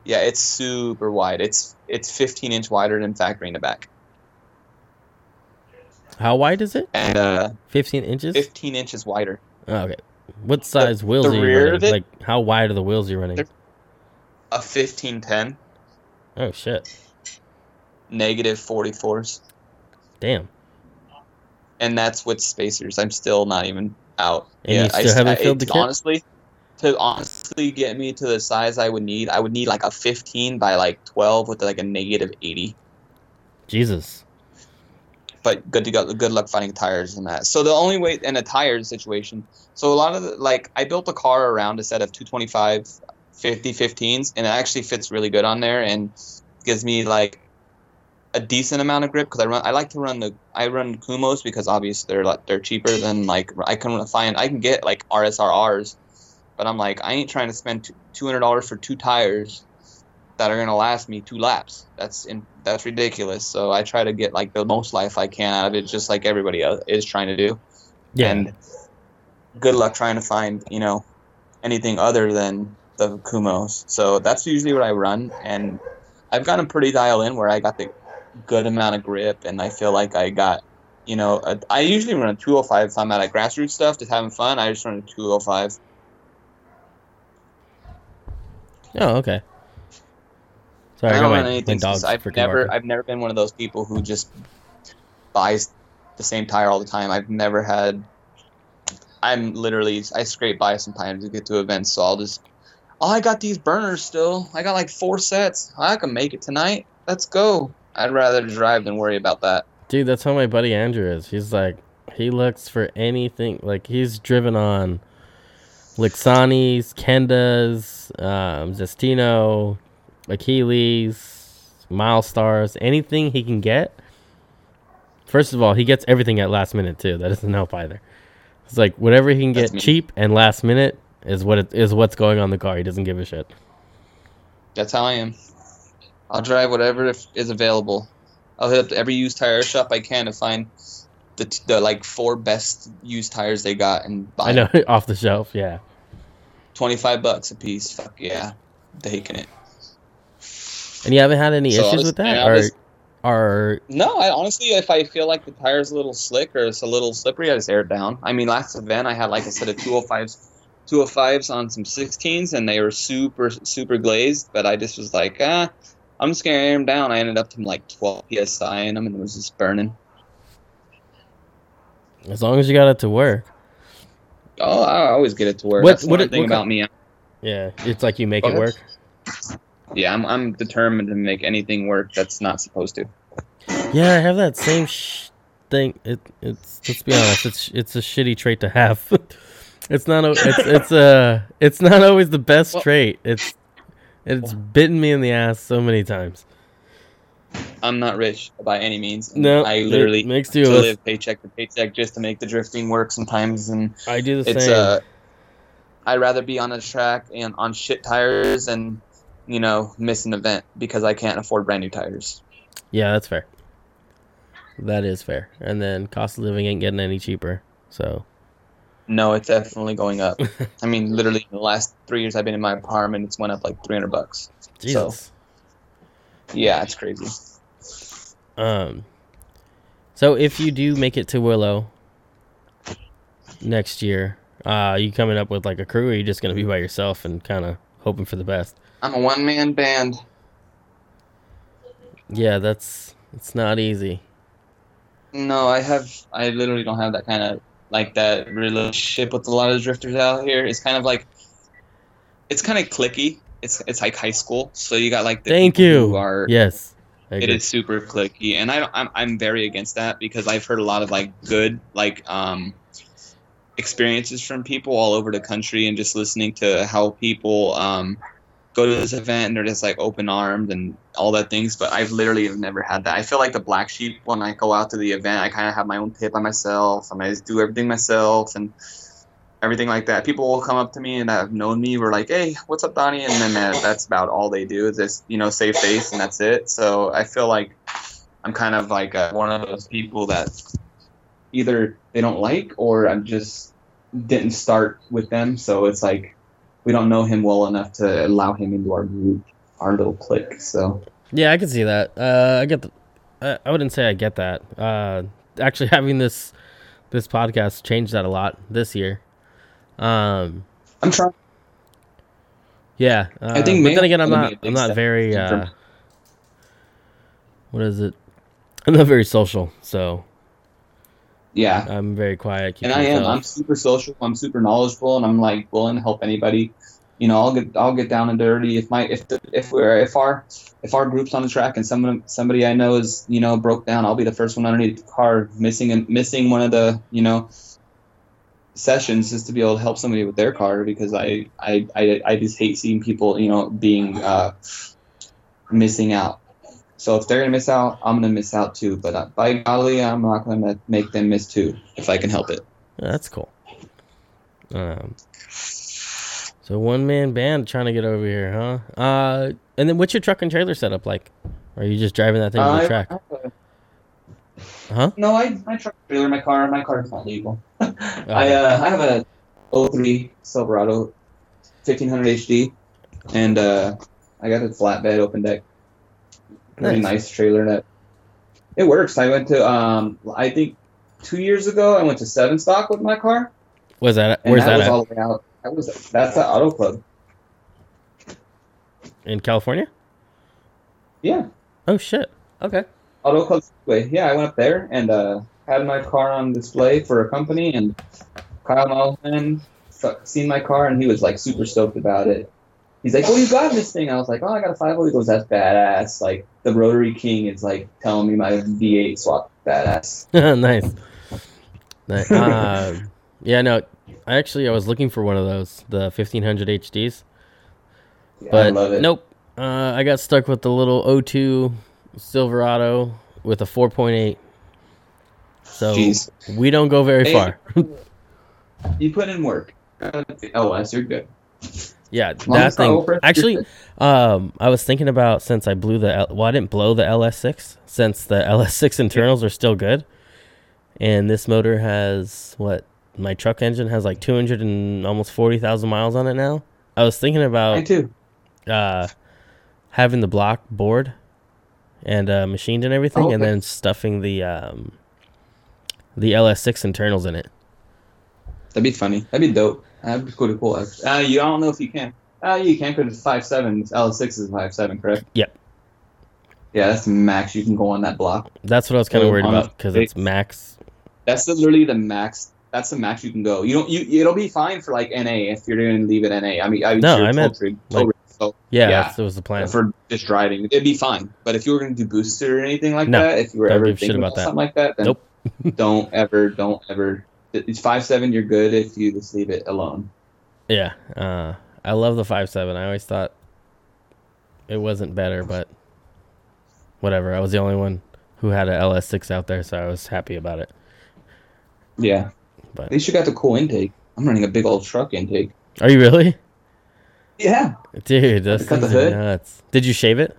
Yeah, it's super wide. It's it's 15 inch wider than factory in the back, How wide is it? and uh, 15 inches. 15 inches wider. Oh, okay. What size wheels the are you running? it- Like how wide are the wheels you're running? A 1510 Oh shit! negative 44s, Damn. and that's with spacers. I'm still not even out. And you I haven't I- filled the kit? Honestly, to honestly get me to the size I would need, I would need like a 15 by like 12 with like a negative 80. Jesus. but good to go. Good luck finding tires in that. So the only way in a tire situation. So a lot of the, like I built a car around a set of 225 50 15s, and it actually fits really good on there and gives me like a decent amount of grip because I run. I like to run the I run Kumhos because obviously they're like they're cheaper than like I can find I can get like RSRRs, but I'm like I ain't trying to spend two hundred dollars for two tires that are gonna last me two laps. That's in, that's ridiculous. So I try to get like the most life I can out of it, just like everybody else is trying to do. Yeah. And good luck trying to find you know anything other than the Kumhos. So that's usually what I run, and I've gotten pretty dialed in where I got the good amount of grip, and I feel like I got. You know, a, I usually run a 205 if I'm at like grassroots stuff, just having fun. I just run a 205. oh, okay. Sorry, I don't run anything. dog's I've never. I've never been one of those people who just buys the same tire all the time. I've never had. I'm literally, I scrape by sometimes to get to events, so I'll just. Oh, I got these burners still. I got like four sets. I can make it tonight. Let's go. I'd rather drive than worry about that. Dude, that's how my buddy Andrew is. He's like, he looks for anything. Like, he's driven on Lexani's, Kenda's, um, Zestino, Achilles, Milestars, anything he can get. First of all, he gets everything at last minute too. That doesn't help either. It's like whatever he can get cheap and last minute is what it is what's going on the car. He doesn't give a shit. That's how I am. I'll drive whatever if- is available. I'll hit up every used tire shop I can to find the, t- the like four best used tires they got and buy I know off the shelf. Yeah. twenty five bucks a piece. Fuck yeah, taking it. And you haven't had any So issues was- with that, or or No, I honestly, if I feel like the tire's a little slick or it's a little slippery, I just air it down. I mean, last event I had like a set of 205s, 205s on some 16s, and they were super, super glazed. But I just was like, ah, I'm just gonna air them down. I ended up to like 12 psi in them, and it was just burning. as long as you got it to work. Oh, I always get it to work. What- That's the what one it- thing what about me. Yeah, it's like you make it work. Yeah, I'm, I'm determined to make anything work that's not supposed to. Yeah, I have that same sh- thing. It it's let's be honest, it's it's a shitty trait to have. it's not a, it's it's a it's not always the best Well- trait. It's it's bitten me in the ass so many times. I'm not rich by any means. No, I literally makes to two of us. live paycheck to paycheck just to make the drifting work sometimes, and I do the it's same. uh I'd rather be on a track and on shit tires and you know miss an event because I can't afford brand new tires. yeah, that's fair. That is fair. And then cost of living ain't getting any cheaper. So No, it's definitely going up. I mean, literally in the last three years I've been in my apartment, it's went up like three hundred bucks. Jesus. Yeah, it's crazy. Um. So if you do make it to Willow next year, uh, you coming up with like a crew, or are you just gonna be by yourself and kind of hoping for the best? I'm a one man band. Yeah, that's it's not easy. No, I have. I literally don't have that kind of like that relationship with a lot of drifters out here. It's kind of like, it's kind of clicky. It's it's like high school. So you got like the Thank you. who are Yes, it super clicky, and I don't, I'm I'm very against that because I've heard a lot of like good like um experiences from people all over the country, and just listening to how people um go to this event and they're just like open armed and all that things. But I've literally have never had that. I feel like the black sheep when I go out to the event. I kind of have my own pit by myself, I just do everything myself and. Everything like that. People will come up to me and that have known me. We're like, "Hey, what's up, Donnie?" And then that's about all they do is just you know save face and that's it. So I feel like I'm kind of like one of those people that either they don't like or I'm just didn't start with them. So it's like we don't know him well enough to allow him into our group, our little clique. So Yeah, I can see that. Uh, I get the. I I wouldn't say I get that. Uh, actually, having this this podcast changed that a lot this year. Um, I'm trying. yeah, uh, I think but then again, I'm not. be a big I'm not very. Uh, what is it? I'm not very social, so Yeah. I'm very quiet. and I am. I'm super social. I'm super knowledgeable, and I'm like willing to help anybody. You know, I'll get I'll get down and dirty if my if the, if we're if our if our group's on the track and someone somebody I know is you know broke down, I'll be the first one underneath the car missing and missing one of the you know sessions just to be able to help somebody with their car because I I I, I just hate seeing people you know being uh, missing out. So if they're gonna miss out, I'm gonna miss out too. But uh, by golly, I'm not gonna make them miss too if I can help it. That's cool. Um, so one man band trying to get over here, huh? Uh, and then what's your truck and trailer setup like? Are you just driving that thing to Uh, the track? I Huh? No, I I truck trailer my car. My car is not legal. I uh I have a 03 Silverado 1500 HD, and uh I got a flatbed open deck. Nice. nice trailer net. it works. I went to um I think two years ago I went to Sevenstock with my car, Was that? Where's that that was at? all the way out. That was that's the Auto Club. In California? Yeah, Oh shit. Okay. Auto Club Speedway. Yeah, I went up there and uh, had my car on display for a company, and Kyle Mulligan seen my car, and he was like super stoked about it. He's like, "What do you got in this thing?" I was like, "Oh, I got a 5.0." He goes, "That's badass!" Like the Rotary King is like telling me my V8 swap badass. nice. nice. Um, yeah, no. I actually I was looking for one of those, the 1500 HDs, Yeah, I but love it. nope. Uh, I got stuck with the little O2 Silverado with a 4.8. So Jeez. we don't go very Hey. far. You put in work. Oh, yes, you're good. Yeah, that thing. Actually, um, I was thinking about since I blew the L- well, I didn't blow the LS6 since the LS6 internals are still good, and this motor has what my truck engine has like 200 and almost 40,000 miles on it now. I was thinking about too. uh, having the block bored and uh, machined and everything, Oh, and then stuffing the um, the LS6 internals in it. That'd be funny. That'd be dope. That'd be pretty cool. actually. Uh, you I don't know if you can. Uh, you can because it's five seven. L six is five seven, correct? Yep. Yeah, that's max you can go on that block. That's what I was kind of Oh, worried about because it's max. That's literally the max. That's the max you can go. You don't. You it'll be fine for like NA if you're going to leave it NA. I mean, I No, you're I meant, tow rig- like, tow so Yeah, Yeah. That was the plan. for just driving, it'd be fine. But if you were going to do booster or anything like No, that, if you were ever give a shit thinking about about, that. something like that, then Nope. don't ever, don't ever. It's five seven. You're good if you just leave it alone. Yeah, uh, I love the five seven. I always thought it wasn't better, but whatever. I was the only one who had an LS six out there, so I was happy about it. Yeah. But- At least you got the cool intake. I'm running a big old truck intake. Are you really, Yeah. dude? Those things are nuts. Did you shave it?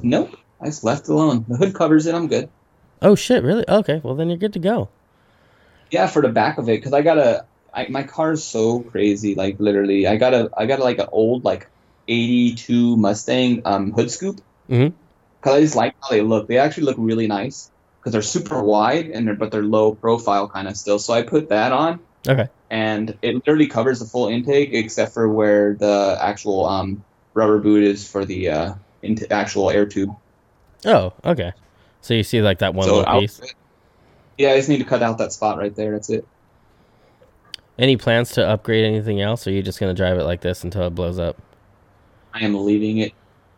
Nope. I just left it alone. The hood covers it. I'm good. Oh shit! Really? Okay, well then you're good to go. Yeah, for the back of it, because I got a. I, my car is so crazy. Like literally, I got a. I got like an old like '82 Mustang um, hood scoop. mm-hmm Because I just like how they look. They actually look really nice because they're super wide and they're but they're low profile kind of still. So I put that on. Okay. And it literally covers the full intake except for where the actual um, rubber boot is for the uh, into actual air tube. Oh, okay. So you see like that one so little piece. Yeah, I just need to cut out that spot right there. That's it. Any plans to upgrade anything else, or are you just gonna drive it like this until it blows up? I am leaving it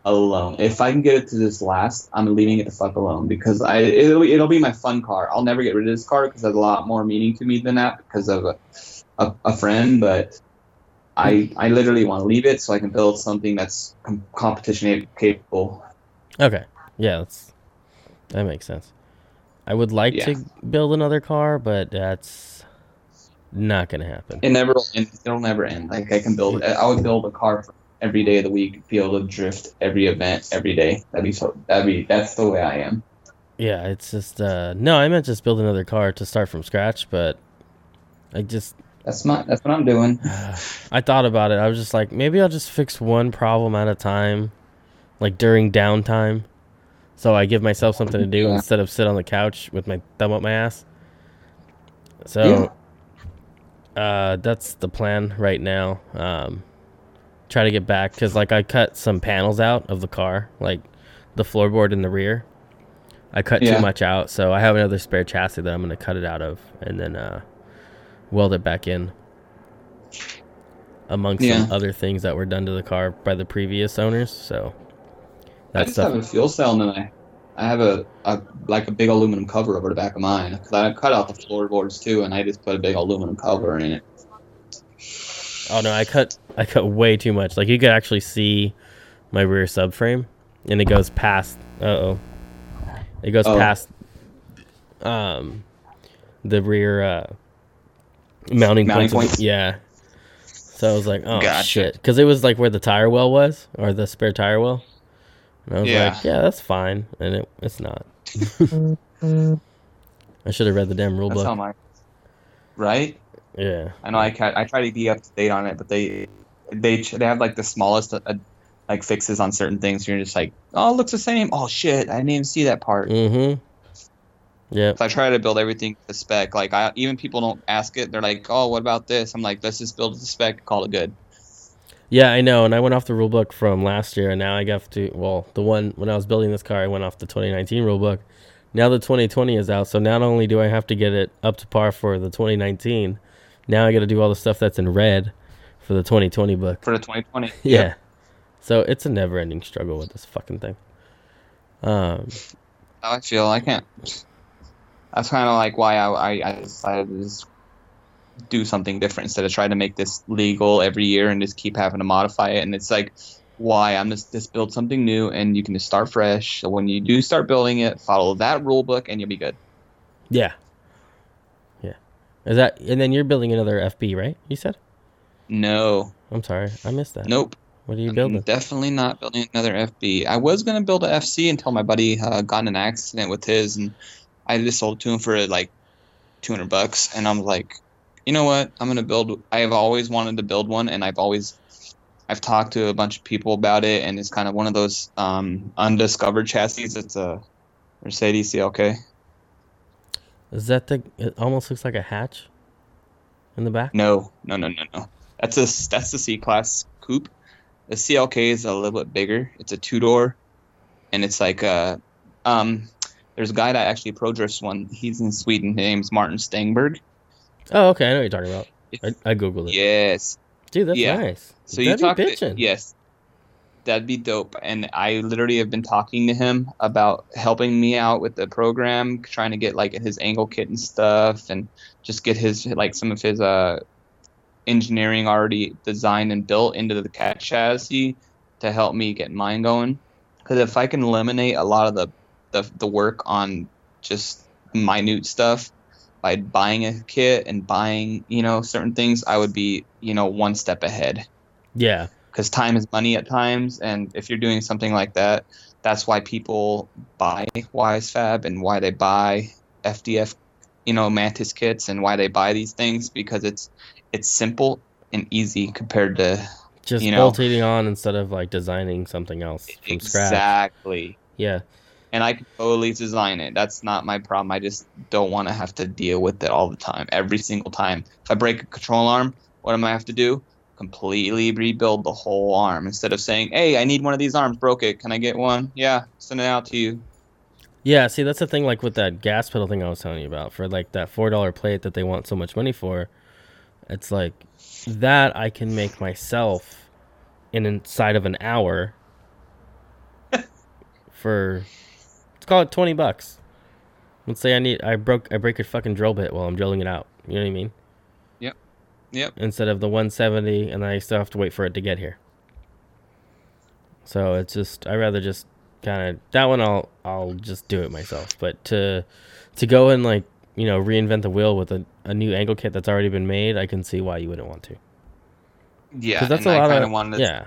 alone. If I can get it to this last, I'm leaving it the fuck alone because I it'll, it'll be my fun car. I'll never get rid of this car because it has a lot more meaning to me than that because of a, a, a friend. But I I literally want to leave it so I can build something that's com- competition capable. Okay. Yeah, that's that makes sense. I would like Yeah. to build another car, but that's not gonna happen. It never it'll never end. Like I can build. I would build a car for every day of the week. Be able to drift every event every day. That'd be so. That'd be. That's the way I am. Yeah, it's just uh no, I meant just build another car to start from scratch, but I just That's my. That's what I'm doing. I thought about it. I was just like, maybe I'll just fix one problem at a time, like during downtime. So I give myself something to do Yeah. instead of sit on the couch with my thumb up my ass. So uh, that's the plan right now. Um, try to get back because like I cut some panels out of the car, like the floorboard in the rear. I cut Yeah. too much out, so I have another spare chassis that I'm gonna cut it out of, and then uh, weld it back in. Amongst some other things that were done to the car by the previous owners, so I just stuff. have a fuel cell and then I, I have a, a like a big aluminum cover over the back of mine because I cut out the floorboards too and I just put a big aluminum cover in it. Oh no, I cut I cut way too much. Like you could actually see my rear subframe, and it goes past. Uh oh, it goes Oh. past um the rear uh, mounting, Mounting points. points? yeah. So I was like, oh Gotcha. shit, because it was like where the tire well was, or the spare tire well. And I was Yeah. like, yeah, that's fine, and it it's not. I should have read the damn rule That's book. my right. Yeah. I know I ca I try to be up to date on it, but they they they have like the smallest uh, like fixes on certain things. You're just like, oh, it looks the same. Oh shit, I didn't even see that part. Mm-hmm. Yep. So I try to build everything to spec. Like I even people don't ask it. They're like, oh, what about this? I'm like, let's just build it to spec. Call it good. Yeah, I know, and I went off the rule book from last year, and now I got to well, the one when I was building this car, I went off the 2019 rule book. Now the 2020 is out, so not only do I have to get it up to par for the 2019, now I got to do all the stuff that's in red for the 2020 book. for the 2020. Yeah, so it's a never-ending struggle with this fucking thing. Um, I feel. I can't. That's kind of like why I, I, I decided to just do something different instead of trying to make this legal every year and just keep having to modify it. And it's like, why I'm just just build something new and you can just start fresh. So when you do start building it, follow that rule book and you'll be good. yeah, yeah. Is that and then you're building another FB, right? You said. No, I'm sorry, I missed that. nope. What are you I'm building? definitely not building another FB. I was gonna build a FC until my buddy uh, got in an accident with his, and I just sold it to him for like 200 bucks. And I'm like, you know what? I'm gonna build. I have always wanted to build one, and I've always, I've talked to a bunch of people about it, and it's kind of one of those um, undiscovered chassis. It's a Mercedes CLK. Is that the? It almost looks like a hatch in the back. No, no, no, no, no. That's a that's the C class coupe. The CLK is a little bit bigger. It's a two door, and it's like a um. There's a guy that actually pro drifts one. He's in Sweden. His name's Martin Stengberg. Oh, okay, I know what you're talking about. I, I googled it. Yes. Dude, that's Yeah. nice. So you That'd talk. be To, bitchin'. yes. That'd be dope. And I literally have been talking to him about helping me out with the program, trying to get like his angle kit and stuff, and just get his like some of his uh engineering already designed and built into the cat chassis to help me get mine going. Because if I can eliminate a lot of the, the the work on just minute stuff by buying a kit and buying you know certain things, I would be you know one step ahead Yeah, because time is money at times and if you're doing something like that that's why people buy wisefab and why they buy fdf you know mantis kits and why they buy these things because it's it's simple and easy compared to just You know. bolting on instead of like designing something else from scratch. exactly Yeah, and i can totally design it. That's not my problem. I just don't want to have to deal with it all the time. Every single time. If i break a control arm what am i have to do? Completely rebuild the whole arm. Instead of saying hey i need one of these arms. Broke it. Can i get one? Yeah send it out to you. Yeah. See, that's the thing. Like with that gas pedal thing I was telling you about, for like that four dollar plate that they want so much money for, it's like that I can make myself in inside of an hour for call it twenty bucks. Let's say I need I broke I break a fucking drill bit while I'm drilling it out. You know what I mean? Yep. Yep. Instead of the 170, and I still have to wait for it to get here. So it's just I rather just kind of that one I'll I'll just do it myself. But to to go and like you know reinvent the wheel with a, a new angle kit that's already been made, I can see why you wouldn't want to. yeah that's a I lot of wanted yeah.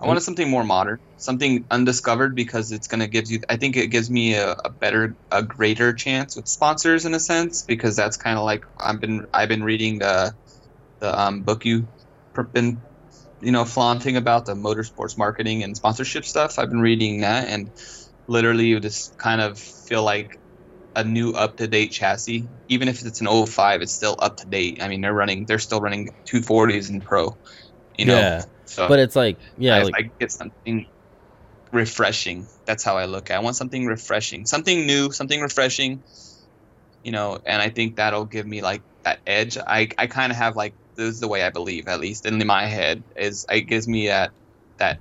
I wanted something more modern, something undiscovered because it's gonna give you. I think it gives me a, a better, a greater chance with sponsors in a sense because that's kind of like I've been I've been reading the the um, book you been you know flaunting about the motorsports marketing and sponsorship stuff. I've been reading that and literally you just kind of feel like a new up to date chassis. Even if it's an 05, it's still up to date. I mean, they're running, they're still running 240s in pro. You know, Yeah. So But it's like yeah, I, like I get something refreshing. That's how I look at. I want something refreshing, something new, something refreshing. You know, and I think that'll give me like that edge. I I kind of have like this is the way I believe, at least in my head, is it gives me that that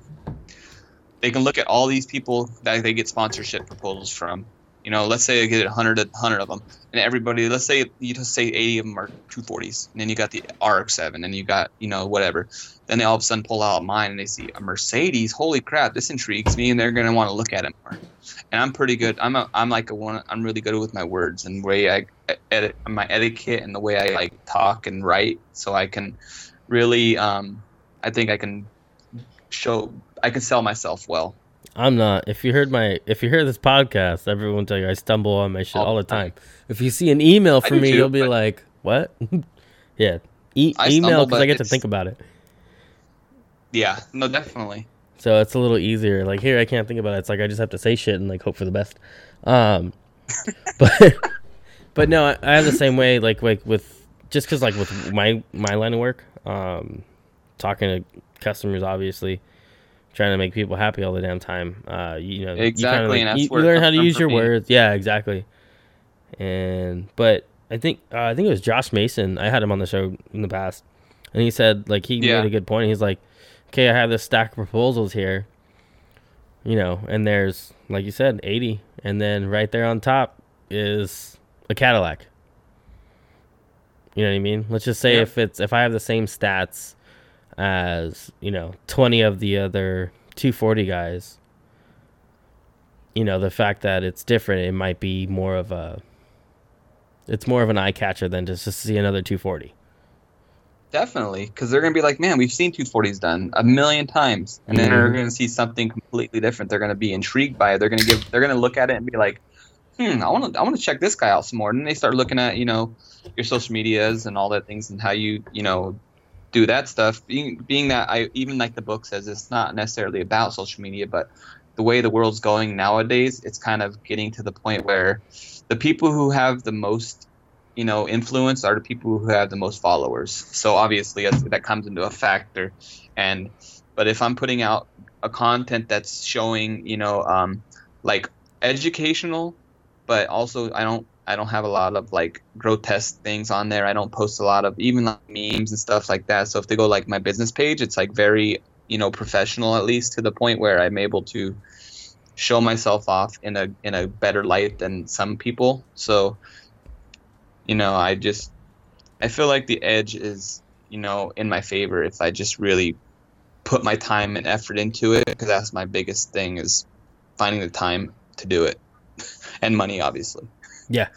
they can look at all these people that they get sponsorship proposals from. You know, let's say I get 100, 100 of them, and everybody, let's say you just say 80 of them are 240s, and then you got the RX-7, and you got, you know, whatever. Then they all of a sudden pull out mine, and they see a Mercedes. Holy crap, this intrigues me, and they're gonna want to look at it more. And I'm pretty good. I'm a, I'm like a one. I'm really good with my words and way I edit my etiquette and the way I like talk and write, so I can really, um, I think I can show, I can sell myself well. I'm not. If you heard my, if you hear this podcast, everyone will tell you I stumble on my shit all, All the the time. If you see an email from me, too, you'll be like, "What?" yeah, e- I email because I get to think about it. Yeah, no, definitely. So it's a little easier. Like here, I can't think about it. It's like I just have to say shit and like hope for the best. Um, but but no, I, I have the same way. Like like with just because like with my my line of work, um, talking to customers, obviously, trying to make people happy all the damn time. Uh, you know, you Exactly, like, and that's you, you learn how to use your me. words. Yeah, exactly. And but I think uh, I think it was Josh Mason. I had him on the show in the past, and he said like he Yeah. made a good point. He's like, okay, I have this stack of proposals here, you know, and there's like you said, eighty, and then right there on top is a Cadillac. You know what I mean? Let's just say Yeah. if it's if I have the same stats as you know twenty of the other two forty guys, you know the fact that it's different, it might be more of a it's more of an eye catcher than just to see another 240. Definitely, because they're gonna be like, man, we've seen 240s done a million times, and then they're Mhm. gonna see something completely different. They're gonna be intrigued by it. They're gonna give. They're gonna look at it and be like, hmm, I want to. I want to check this guy out some more. And they start looking at you know your social medias and all that things and how you you know do that stuff. Being being that I even like the book says it's not necessarily about social media, but the way the world's going nowadays, it's kind of getting to the point where the people who have the most you know influence are the people who have the most followers so obviously that comes into a factor and but if i'm putting out a content that's showing you know um like educational but also i don't i don't have a lot of like grotesque things on there. I don't post a lot of even like memes and stuff like that. So if they go like my business page it's like very you know professional at least to the point where i'm able to show myself off in a in a better light than some people. So you know, I just I feel like the edge is, you know, in my favor if I just really put my time and effort into it because that's my biggest thing is finding the time to do it and money obviously. Yeah,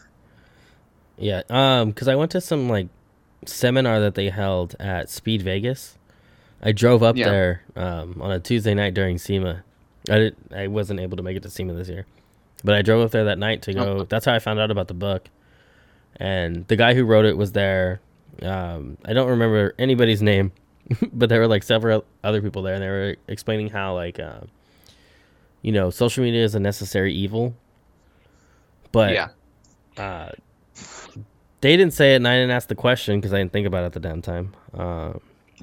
Yeah. um, because I went to some like seminar that they held at Speed Vegas. I drove up Yeah. there um, on a Tuesday night during SEMA. I did, I wasn't able to make it to SEMA this year, but I drove up there that night to go. Oh. That's how I found out about the book. And the guy who wrote it was there. Um, I don't remember anybody's name, but there were like several other people there, and they were explaining how like, uh, you know, social media is a necessary evil. But yeah. Uh, they didn't say it, and I didn't ask the question because I didn't think about it at the damn time. Uh,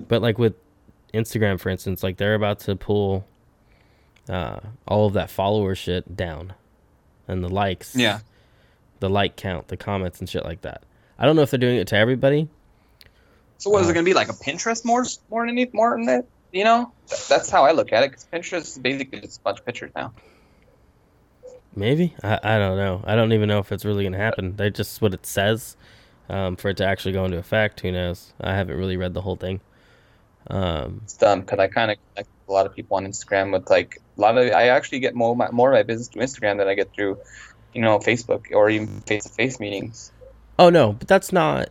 but like with Instagram, for instance, like they're about to pull uh, all of that follower shit down, and the likes, Yeah. the like count, the comments, and shit like that. I don't know if they're doing it to everybody. So what is Uh, it going to be like a Pinterest more more than more than that? You know, that's how I look at it. Cause Pinterest is basically just a bunch of pictures now. Maybe I, I don't know. I don't even know if it's really gonna happen. That's just what it says. Um, for it to actually go into effect, who knows? I haven't really read the whole thing. Um, It's dumb because I kind of connect a lot of people on Instagram with like a lot of. I actually get more of my, more of my business through Instagram than I get through, you know, Facebook or even face to face meetings. Oh no, but that's not.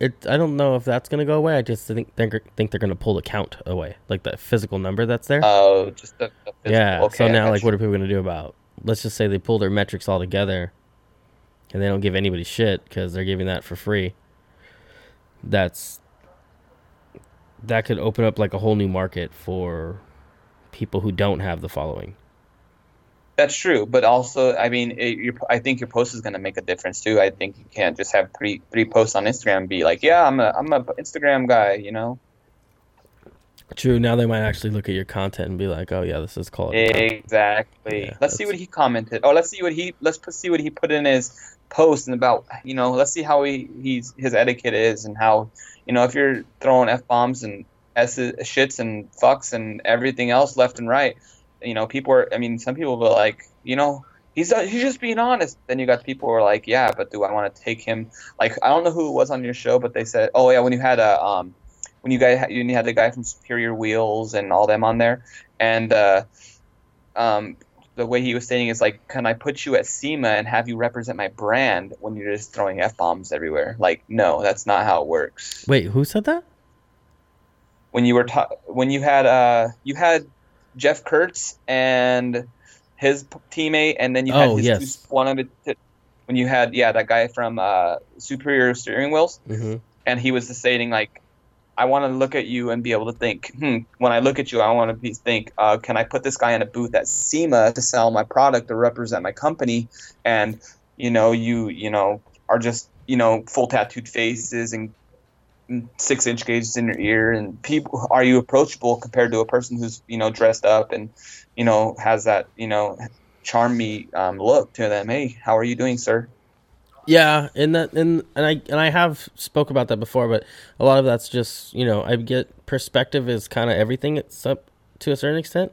It. I don't know if that's gonna go away. I just think think, think they're gonna pull the count away, like the physical number that's there. Oh, just the, the physical. yeah. Okay, so now, like, what are people gonna do about? Let's just say they pull their metrics all together, and they don't give anybody shit because they're giving that for free. That's that could open up like a whole new market for people who don't have the following. That's true, but also, I mean, it, I think your post is going to make a difference too. I think you can't just have three three posts on Instagram be like, yeah, I'm a I'm a Instagram guy, you know. True. Now they might actually look at your content and be like, "Oh yeah, this is quality." content." Exactly. Yeah, let's see what he commented. Oh, let's see what he let's see what he put in his post and about you know. Let's see how he he's his etiquette is and how you know if you're throwing f bombs and s's shits and fucks and everything else left and right. You know, people are. I mean, some people will like you know. He's, he's just being honest. Then you got people who are like, yeah, but do I want to take him? Like, I don't know who it was on your show, but they said, oh yeah, when you had a um, when you guys you had the guy from Superior Wheels and all them on there, and uh, um, the way he was saying is like, can I put you at SEMA and have you represent my brand when you're just throwing f bombs everywhere? Like, no, that's not how it works. Wait, who said that? When you were ta- when you had uh you had Jeff Kurtz and his p- teammate, and then you had Oh, his yes. two, one of it. When you had yeah that guy from uh, Superior Steering Wheels, Mm-hmm. and he was just saying like i want to look at you and be able to think hmm, when i look at you i want to be, think uh, can i put this guy in a booth at sema to sell my product or represent my company? And you know you you know are just you know full tattooed faces and and six inch gauges in your ear and people are you approachable compared to a person who's you know dressed up and you know has that you know charm me um, look to them? Hey how are you doing sir Yeah, and that and and I and I have spoke about that before, but a lot of that's just you know I get perspective is kind of everything. It's up to a certain extent,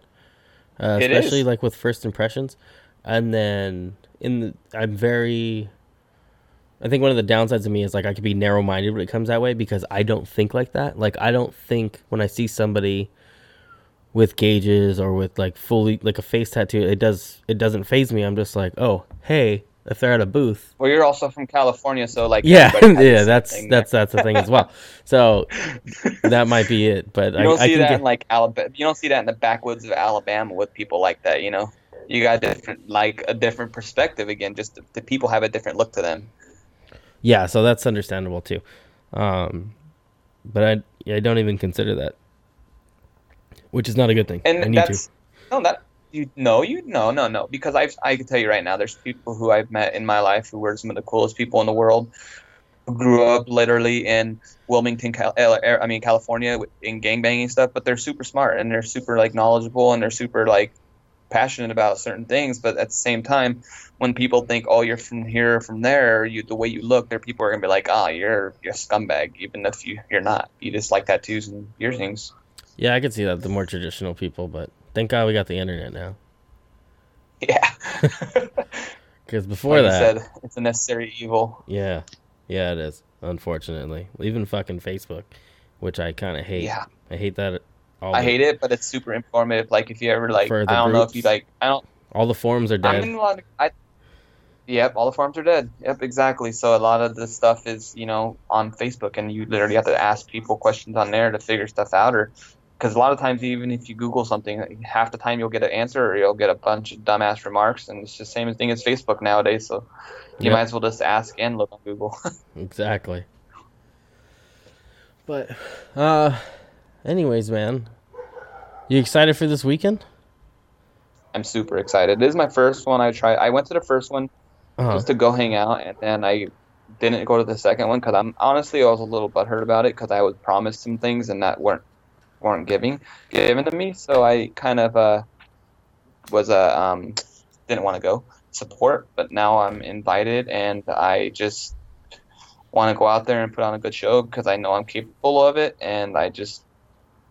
uh, especially is. like with first impressions, and then in the, I'm very. I think one of the downsides of me is like I could be narrow minded when it comes that way because I don't think like that. Like I don't think when I see somebody with gauges or with like fully like a face tattoo, it does it doesn't phase me. I'm just like, oh hey, if they're at a booth. Well, you're also from California, so like Yeah, everybody has the yeah, same that's thing that's that's the thing as well. So that might be it, but You I, don't I see can that get, in like Alabama. You don't see that in the backwoods of Alabama with people like that. You know, you got different, like a different perspective again. Just the, the people have a different look to them. yeah, so that's understandable too. Um, but I I don't even consider that, which is not a good thing. And I need that's to. no, that you no, you no, no, no. Because I I can tell you right now, there's people who I've met in my life who were some of the coolest people in the world. Who grew up literally in Wilmington, Cal- I mean California, in gangbanging stuff. But they're super smart and they're super like knowledgeable and they're super like passionate about certain things. But at the same time, when people think, "Oh, you're from here, or from there," you the way you look, there people are gonna be like, "Ah, you're you're a scumbag," even if you you're not. You just like tattoos and piercings. Yeah, I could see that the more traditional people, but thank God we got the internet now. Yeah. Because before like that, you said, it's a necessary evil. yeah, yeah, it is. Unfortunately, even fucking Facebook, which I kind of hate. Yeah, I hate that. All I hate it, but it's super informative. Like if you ever like, I don't know if you like, I don't. All the forums are I'm dead. in a lot of, I, yep, all the forums are dead. Yep, exactly. So a lot of the stuff is you know on Facebook, and you literally have to ask people questions on there to figure stuff out, or because a lot of times even if you Google something, half the time you'll get an answer or you'll get a bunch of dumbass remarks, and it's the same thing as Facebook nowadays. So you Yep. might as well just ask and look on Google. Exactly. But, uh, anyways, man, you excited for this weekend? I'm super excited. This is my first one I tried. I went to the first one Uh-huh. just to go hang out, and then I didn't go to the second one because I'm honestly I was a little butthurt about it because I was promised some things and that weren't weren't giving given to me. So I kind of uh, was a um didn't want to go support, but now I'm invited and I just want to go out there and put on a good show because I know I'm capable of it, and I just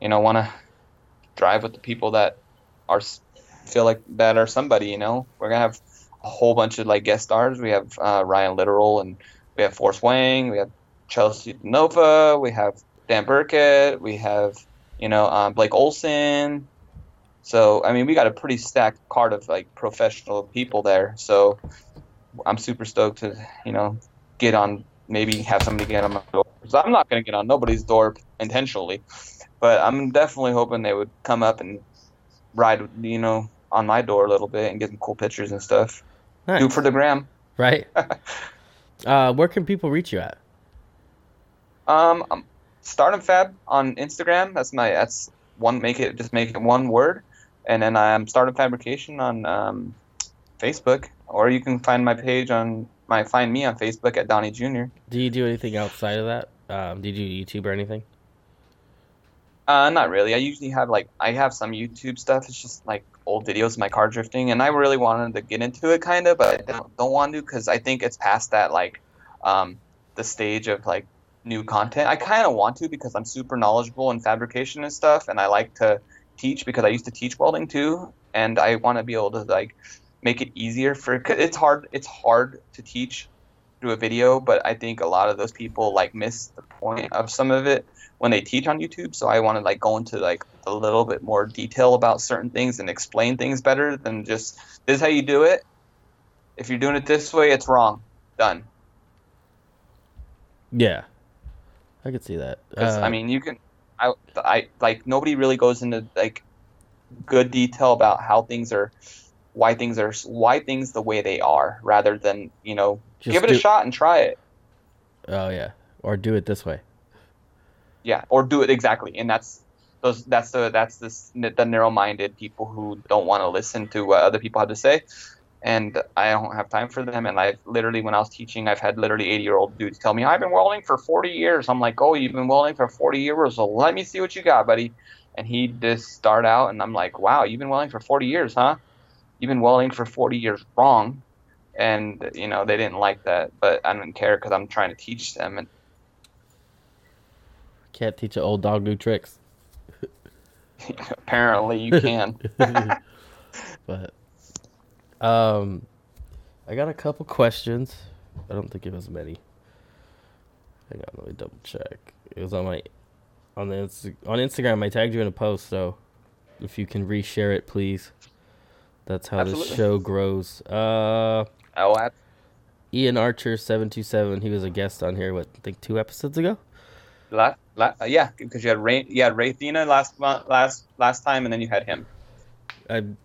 you know want to drive with the people that are feel like that are somebody. You know, we're gonna have a whole bunch of like guest stars. We have uh, Ryan Litteral and we have Forrest Wang, we have Chelsea DeNofa, we have Dan Burkett, we have you know um, Blake Olson. So I mean, we got a pretty stacked card of like professional people there. So I'm super stoked to you know get on maybe have somebody get on my door. So I'm not gonna get on nobody's door intentionally, but I'm definitely hoping they would come up and ride you know on my door a little bit and get some cool pictures and stuff. Nice. Do for the gram. right? uh, where can people reach you at? Um, um, Stardom Fab on Instagram. That's my that's one. Make it just make it one word, and then I'm Stardom Fabrication on um, Facebook, or you can find my page on my find me on Facebook at Donnie Jr. Do you do anything outside of that? Um, do you do YouTube or anything? Uh, not really. I usually have like I have some YouTube stuff. It's just like old videos of my car drifting, and I really wanted to get into it, kind of, but I don't, don't want to because I think it's past that like um, the stage of like new content. I kind of want to because I'm super knowledgeable in fabrication and stuff, and I like to teach because I used to teach welding too, and I want to be able to like make it easier for. 'cause it's hard. It's hard to teach through a video, but I think a lot of those people like miss the point of some of it when they teach on YouTube. So I want to like go into like a little bit more detail about certain things and explain things better than just this is how you do it. If you're doing it this way, it's wrong. Done. Yeah, I could see that. Uh, I mean, you can. I, I like nobody really goes into like good detail about how things are, why things are, why things the way they are, rather than you know give it do- a shot and try it. Oh yeah, or do it this way. Yeah, or do it exactly, and that's those. That's the that's this the narrow-minded people who don't want to listen to what other people have to say, and I don't have time for them. And I've literally, when I was teaching, I've had literally eighty-year-old dudes tell me, "I've been welding for forty years." I'm like, "Oh, you've been welding for forty years? So let me see what you got, buddy." And he just start out, and I'm like, "Wow, you've been welding for forty years, huh? You've been welding for forty years wrong." And you know they didn't like that, but I didn't care because I'm trying to teach them, and Can't teach an old dog new tricks. apparently you can. but um, I got a couple questions. I don't think it was many. Hang on, let me double check. It was on my on the Insta- on Instagram. I tagged you in a post, so if you can reshare it, please. That's how Absolutely. this show grows. Uh, Oh, Ian Archer seven two seven. He was a guest on here. What I think two episodes ago. La, la, uh, yeah, because you had Ray, you had Raythena last last last time, and then you had him. I've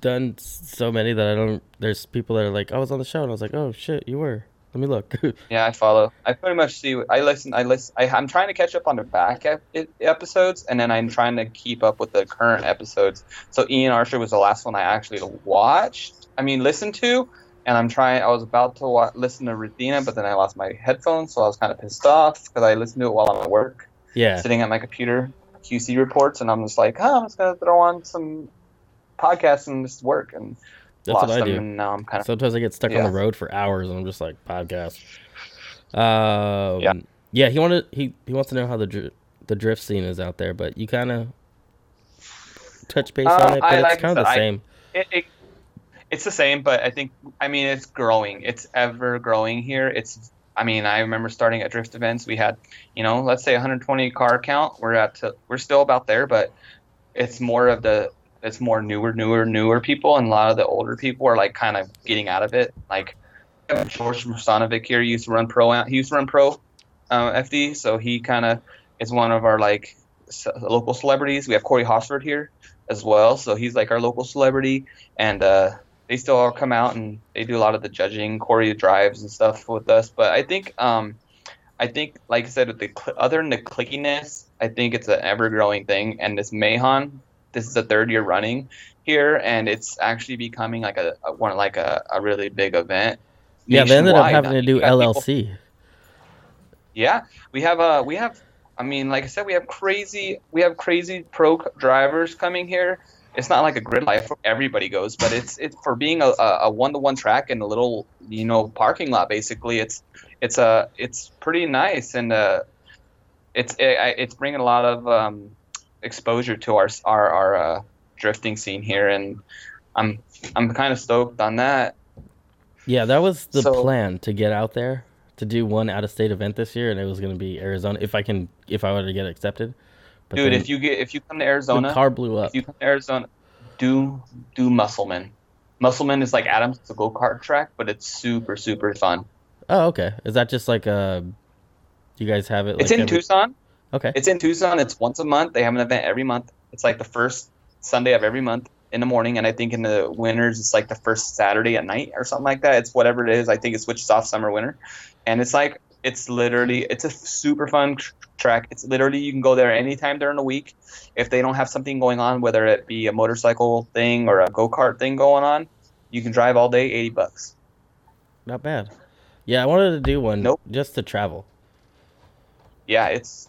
done so many that I don't. There's people that are like, I was on the show, and I was like, oh shit, you were. Let me look. Yeah, I follow. I pretty much see. I listen. I listen. I, I'm trying to catch up on the back ep- episodes, and then I'm trying to keep up with the current episodes. So Ian Archer was the last one I actually watched. I mean, listened to, and I'm trying. I was about to wa- listen to Ruthina, but then I lost my headphones, so I was kind of pissed off because I listened to it while I'm at work, yeah, sitting at my computer, QC reports, and I'm just like, oh, I'm just gonna throw on some podcasts and just work, and that's lost what I them, do. and now I'm kind of Sometimes I get stuck on the road for hours, and I'm just like podcast. Um, Yeah. yeah. He wanted he he wants to know how the the drift scene is out there, but you kind of touch base Uh, on it, but I it's like kind of the. I- same. it, it, it's the same, but I think I mean it's growing. It's ever growing here. It's I mean I remember starting at drift events. We had you know let's say 120 car count. We're at to, we're still about there, but it's more of the it's more newer, newer, newer people, and a lot of the older people are like kind of getting out of it. Like George Mosanovic here used to run pro. He used to run pro uh, FD, so he kind of is one of our like local celebrities. We have Corey Hosford here as well, so he's like our local celebrity, and uh, they still all come out and they do a lot of the judging. Corey drives and stuff with us, but I think um, I think like I said, with the cl- other than the clickiness, I think it's an ever growing thing, and this Mahon, this is the third year running here, and it's actually becoming like a, a one like a, a really big event. Yeah, they ended up having to do got people- LLC. yeah, we have uh we have I mean like I said we have crazy we have crazy pro c- drivers coming here. It's not like a grid life where everybody goes, but it's it's for being a a one to one track in a little you know parking lot basically. It's it's a it's pretty nice and uh it's it, it's bringing a lot of um exposure to our our our uh, drifting scene here and I'm I'm kind of stoked on that. Yeah, that was the So- plan to get out there to do one out of state event this year, and it was going to be Arizona if I can if I were to get accepted. But Dude, then if you get if you come to the Arizona, car blew up. if you come to Arizona, do do Musselman. Musselman is like Adams, it's a go kart track, but it's super super fun. Oh, okay. Is that just like uh You guys have it? Like it's in every- Tucson. Okay. It's in Tucson. It's once a month. They have an event every month. It's like the first Sunday of every month in the morning, and I think in the winters it's like the first Saturday at night or something like that. It's whatever it is. I think it switches off summer winter, and it's like it's literally it's a super fun tr- track. It's literally you can go there anytime during the week. If they don't have something going on, whether it be a motorcycle thing or a go kart thing going on, you can drive all day, eighty bucks. Not bad. Yeah, I wanted to do one Nope. just to travel. yeah, it's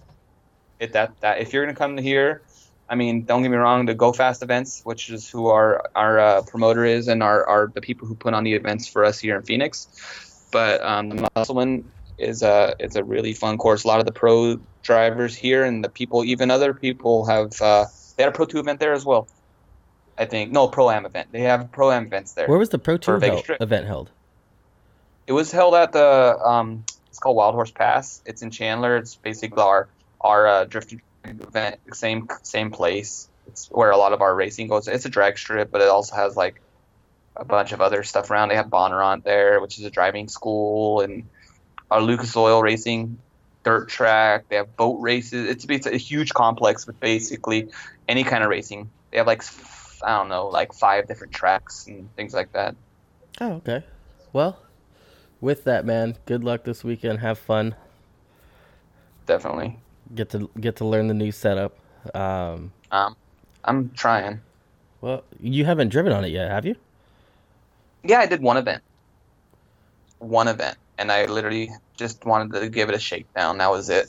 it that that if you're gonna come here, I mean, don't get me wrong, the Go Fast events, which is who our our uh, promoter is, and our are the people who put on the events for us here in Phoenix. But um, the Musselman is a it's a really fun course. A lot of the pro drivers here and the people, even other people, have uh, they had a Pro Two event there as well. I think no Pro Am event. They have Pro Am events there. Where was the pro two held, event held? It was held at the um, it's called Wild Horse Pass. It's in Chandler. It's basically our our uh, drifting event, same same place. It's where a lot of our racing goes. It's a drag strip, but it also has like a bunch of other stuff around. They have Bondurant there, which is a driving school, and our Lucas Oil Racing dirt track. They have boat races. It's it's a huge complex with basically any kind of racing. They have like I don't know, like five different tracks and things like that. Oh, okay. Well, with that, man, good luck this weekend. Have fun. Definitely. Get to get to learn the new setup. Um, Um, I'm trying. well, you haven't driven on it yet, have you? Yeah, I did one event. One event, and I literally just wanted to give it a shakedown. That was it.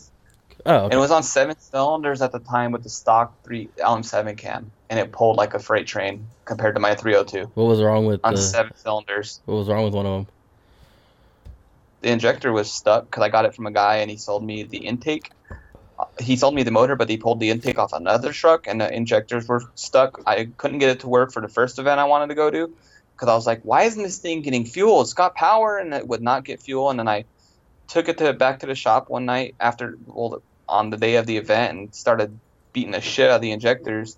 Oh, And okay. it was on seven cylinders at the time with the stock three LM7 cam, and it pulled like a freight train compared to my 302 What was wrong with on the? seven cylinders. What was wrong with one of them? The injector was stuck because I got it from a guy, and he sold me the intake. He sold me the motor, but he pulled the intake off another truck, and the injectors were stuck. I couldn't get it to work for the first event I wanted to go to because I was like, "Why isn't this thing getting fuel? It's got power, and it would not get fuel." And then I took it to back to the shop one night after, well, on the day of the event, and started beating the shit out of the injectors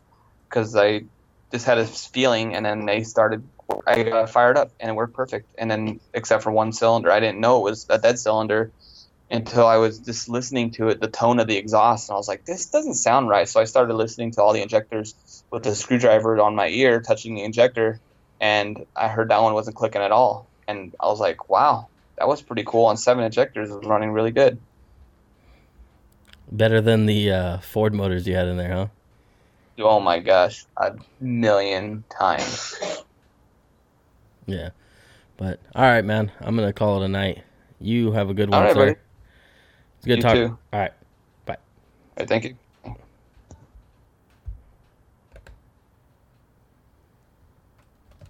because I just had a feeling, and then they started I uh, fired up and it worked perfect. And then, except for one cylinder, I didn't know it was a dead cylinder until I was just listening to it, the tone of the exhaust, and I was like, this doesn't sound right. So I started listening to all the injectors with the screwdriver on my ear, touching the injector, and I heard that one wasn't clicking at all. And I was like, wow, that was pretty cool. On seven injectors, it was running really good. Better than the uh, Ford motors you had in there, huh? Oh my gosh, a million times. Yeah. But all right, man. I'm gonna call it a night. You have a good one, All right, sir. buddy. It's good You talking. too. All right. Bye. All right, thank you.